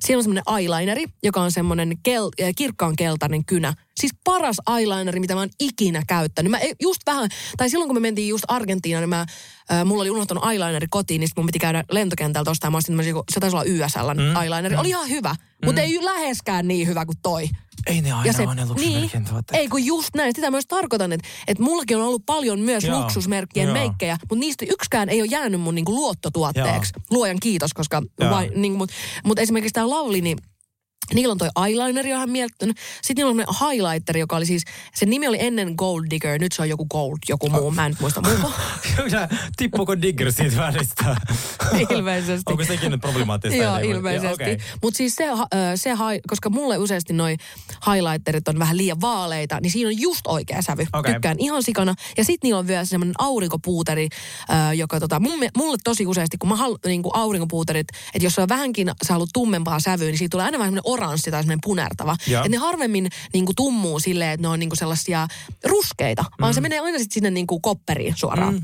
siellä on semmoinen eyelineri, joka on semmoinen kel, äh, kirkkaan keltainen kynä. Siis paras eyelineri, mitä mä oon ikinä käyttänyt. Mä e- just vähän, tai silloin kun me mentiin just Argentiinaan, niin mä, äh, mulla oli unohtanut eyelineri kotiin, niin sit mun piti käydä lentokentältä ostamaan. Mä ostin se taisi olla YSL mm. eyelineri. Oli ihan hyvä, mm. mutta ei läheskään niin hyvä kuin toi. Ei ne aina Ja se, ole ne niin, ei kun just näin. Sitä myös tarkoitan, että, että mullakin on ollut paljon myös Joo, luksusmerkkien joo. meikkejä, mutta niistä yksikään ei ole jäänyt mun niinku luottotuotteeksi. Luojan kiitos, koska Joo. vai, niin, mutta mut esimerkiksi tämä Lavli, niin Niillä on toi eyelineri, johon mieltänyt. Sitten niillä on highlighter, joka oli siis, sen nimi oli ennen Gold Digger, nyt se on joku Gold, joku muu, mä en muista muuta. Tippuuko Digger siitä välistä? Ilmeisesti. Onko sekin problemaattista? Joo, ilmeisesti. Okei. Mutta siis se, se koska mulle useasti noi highlighterit on vähän liian vaaleita, niin siinä on just oikea sävy. Okei. Tykkään ihan sikana. Ja sitten niillä on vielä semmoinen aurinkopuuteri, joka tota, mulle tosi useasti, kun mä haluan niin aurinkopuuterit, että jos se on vähänkin, sä haluat tummempaa sävyä, niin siitä tulee aina vähän semmoinen oranssi tai semmoinen punertava. Joo. Että ne harvemmin niin kuin, tummuu silleen, että ne on niin kuin sellaisia ruskeita, vaan se menee aina sitten sinne niin kuin kopperiin suoraan. Mm.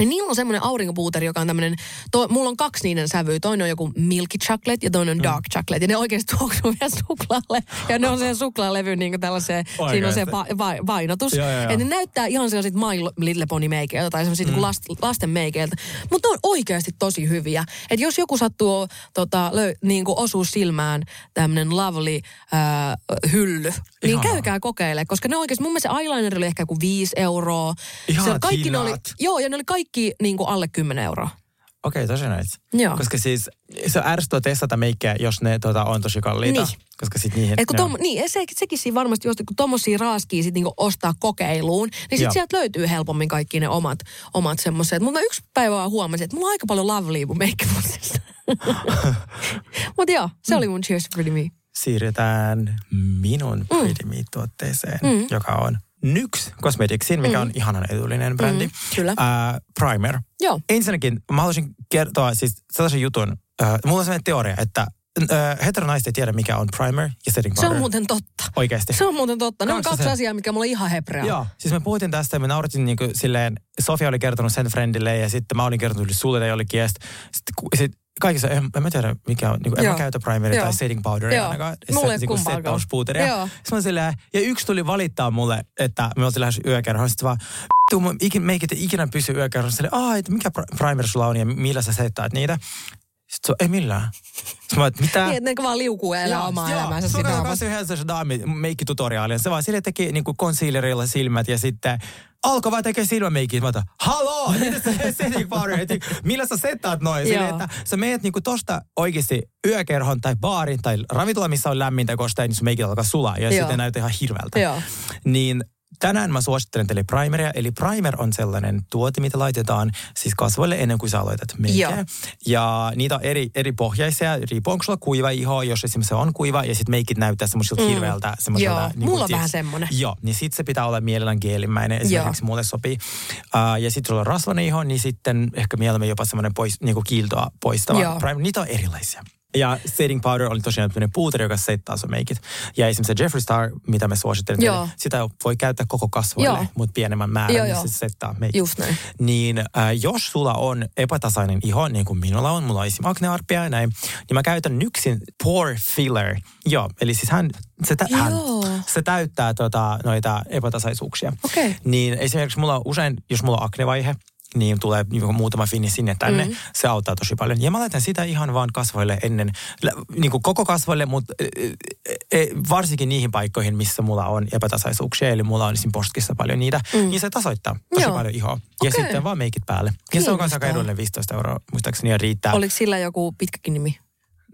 Ja niillä on semmoinen aurinkopuuteri, joka on tämmöinen, to, mulla on kaksi niiden sävyä. Toinen on joku milky chocolate ja toinen on dark chocolate. Ja ne oikeasti tuoksuu vielä suklaalle. Ja ne on sen suklaalevy niin kuin tällaiseen, siinä on se va, va, vainotus. Joo, joo, joo. Ja ne näyttää ihan sellaisit My Little Pony meikeiltä tai sellaisit mm. last, lasten meikeiltä. Mutta ne on oikeasti tosi hyviä. Että jos joku sattuu tota, niin kuin osuu silmään tämmöinen lovely äh, hylly, niin Ihanaa. käykää kokeile. Koska ne oikeasti, mun mielestä eyeliner oli ehkä joku viisi euroa. Ihanat Se- kaikki ne oli. Joo, ja ne oli kaikki niin kuin alle 10 euroa. okei, okay, tosi nice. Joo. Koska siis se ärsyttää testata meikkejä, jos ne tota, on tosi kalliita. Niin. Koska sit niihin... Et kun tom, niin, se, sekin siinä varmasti, jos kun tommosia raaskia sit niinku ostaa kokeiluun, niin sit Joo. sieltä löytyy helpommin kaikki ne omat, omat semmoiset. Mutta mä yksi päivä vaan huomasin, että mulla on aika paljon lavlia mun meikkipussissa. Mutta joo, se oli mun Cheers Pretty Me. Siirrytään minun Mm. Pretty Me-tuotteeseen, joka on NYX Cosmeticsin, mikä on ihanan edullinen brändi. Mm, kyllä. Ää, primer. Joo. Ensinnäkin mä haluaisin kertoa siis sellaisen jutun. Äh, mulla on sellainen teoria, että äh, heteronaiset ei tiedä, mikä on primer ja setting Se powder. on muuten totta. Oikeasti. Se on muuten totta. Ne on Kaksi se- asiaa, mitkä mulla on ihan hebreaa. Joo, siis me puhuttiin tästä ja me naurattiin niin kuin silleen, Sofia oli kertonut sen friendille ja sitten mä olin kertonut sulle jollekin ja sitten sit, sit, kaikissa, en, en mä tiedä mikä on, niin kuin, en Joo. mä käytä primeria Joo. tai setting powderia Joo. ainakaan. Mulle ei niin kumpaakaan. settauspuuteria. Silleen, ja yksi tuli valittaa mulle, että me oltiin lähes yökerhoon. Sitten vaan, meikit ei ikinä pysy yökerhossa. Silleen, että mikä pr- primer sulla on ja millä sä settaat niitä. Sitten se on, ei millään. Sitten mä, että mitä? Niin, että ne vaan liukuu elää omaa elämäänsä Se on siinä kato naamassa. kanssa yhdessä se daami meikkitutoriaalin. Se vaan sille teki niinku concealerilla silmät ja sitten alkoi vaan tekee silmämeikkiä. Mä otan, haloo, powder, heti, millä sä settaat noin? Sille, Joo. että sä meet niinku tosta oikeasti yökerhon tai baarin tai ravintola, missä on lämmintä kostaa, niin sun meikit alkaa sulaa ja Joo. sitten näyttää ihan hirveältä. Joo. Niin tänään mä suosittelen teille primeria. Eli primer on sellainen tuote, mitä laitetaan siis kasvoille ennen kuin sä aloitat Joo. meikkiä. Ja niitä on eri, eri pohjaisia, riippuu onko sulla kuiva iho, jos esimerkiksi se on kuiva ja sitten meikit näyttää semmoiselta mm. hirveältä. semmoiselta, Joo, niin mulla on tiiäks- vähän semmonen. Joo, niin sitten se pitää olla mielellään geelimmäinen, esimerkiksi mulle sopii. Uh, ja sitten sulla on rasvainen iho, niin sitten ehkä mieluummin jopa semmoinen pois, niin kuin kiiltoa poistava Joo. primer. Niitä on erilaisia. Ja setting powder oli tosiaan tämmöinen puuteri, joka settaa sun meikit. Ja esimerkiksi se Jeffree Star, mitä me suosittelen, Joo. sitä voi käyttää koko kasvoille, mutta pienemmän määrän, Joo, niin joo. se settaa meikit. Just näin. Niin äh, jos sulla on epätasainen iho, niin kuin minulla on, mulla on esim. aknearppia ja näin, niin mä käytän Nyksin Pore Filler. Joo, eli siis hän, se, tä, hän, se täyttää tota, noita epätasaisuuksia. Okei. Niin esimerkiksi mulla on usein, jos mulla on aknevaihe, niin tulee niin muutama finni sinne tänne. Mm. Se auttaa tosi paljon. Ja mä laitan sitä ihan vaan kasvoille ennen, niin kuin koko kasvoille, mutta e, e, varsinkin niihin paikkoihin, missä mulla on epätasaisuuksia. Eli mulla on esim. postkissa paljon niitä. Mm. Niin se tasoittaa tosi Joo. paljon ihoa. Ja sitten vaan meikit päälle. Ja se on kanssa aika edullinen 15 euroa, muistaakseni, ja riittää. Oliko sillä joku pitkäkin nimi?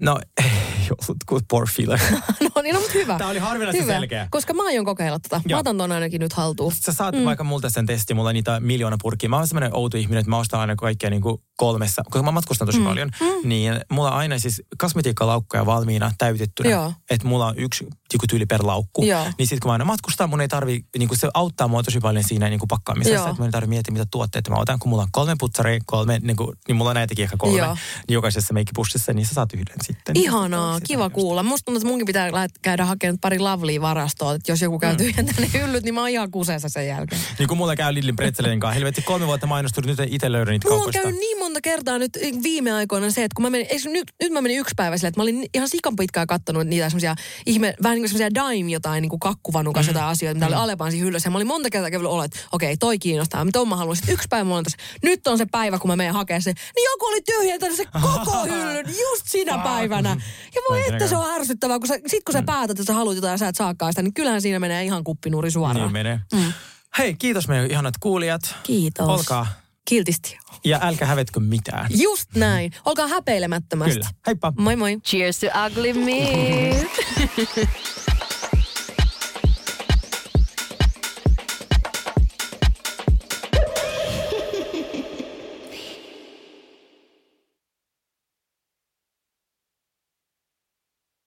No, ei ollut kuin pore filler. no mutta hyvä. Tää oli harvinaisen hyvä. selkeä. Koska mä aion kokeilla tota. Mä Joo. otan ton ainakin nyt haltuun. Sä saat mm. vaikka multa sen testi, mulla on niitä miljoona purkkia. Mä oon semmoinen outo ihminen, että mä ostan aina kaikkea niin kuin kolmessa, koska mä matkustan tosi mm. paljon. Mm. Niin mulla on aina siis kosmetiikkalaukkuja valmiina täytettynä. Että mulla on yksi joku tyyli per laukku. Joo. Niin sitten kun mä aina matkustan, mun ei tarvi, niin kuin se auttaa mua tosi paljon siinä niin kuin pakkaamisessa. Että mun ei tarvi miettiä, mitä tuotteita mä otan. Kun mulla on kolme putsaria, kolme, niin, kuin, niin mulla on näitäkin ehkä kolme. Joo. Niin jokaisessa meikkipussissa, niin sä saat yhden sitten. Ihanaa, kiva kuulla. Musta tuntuu, että munkin pitää käydä hakemaan pari lavlia varastoa. Että jos joku käy tyhjentämään ne hyllyt, niin mä oon ihan kuseessa sen jälkeen. Niin kuin mulla käy Lidlin pretzelien kanssa. Helvetti kolme vuotta mainostunut, nyt itse löydä niitä Mulla on käynyt niin monta kertaa nyt viime aikoina se, että kun mä menin, eikö nyt, nyt mä menin yksi päivä silleen, että mä olin ihan sikan pitkään kattonut niitä semmoisia ihme, vähän niin kuin semmoisia dime jotain, niin kuin kakkuvanukas mm. jotain asioita, mitä mm. oli Alepan siinä hyllyssä. Ja mä olin monta kertaa kävellyt olla, että okei, toi kiinnostaa, mutta mä haluan. Sitten yksi päivä mulla on tässä, nyt on se päivä, kun mä menen hakemaan se, niin joku oli tyhjentänyt se koko hyllyn just sinä päivänä. Ja voi että se on ärsyttävää, kun sä, sit kun sä päätät, että sä haluat jotain ja sä et saakaan sitä, niin kyllähän siinä menee ihan kuppinuri suoraan. Niin menee. Mm. Hei, kiitos meidän ihanat kuulijat. Kiitos. Olkaa. Kiltisti. Ja älkää hävetkö mitään. Just näin. Olkaa häpeilemättömästi. Kyllä. Heippa. Moi moi. Cheers to ugly me.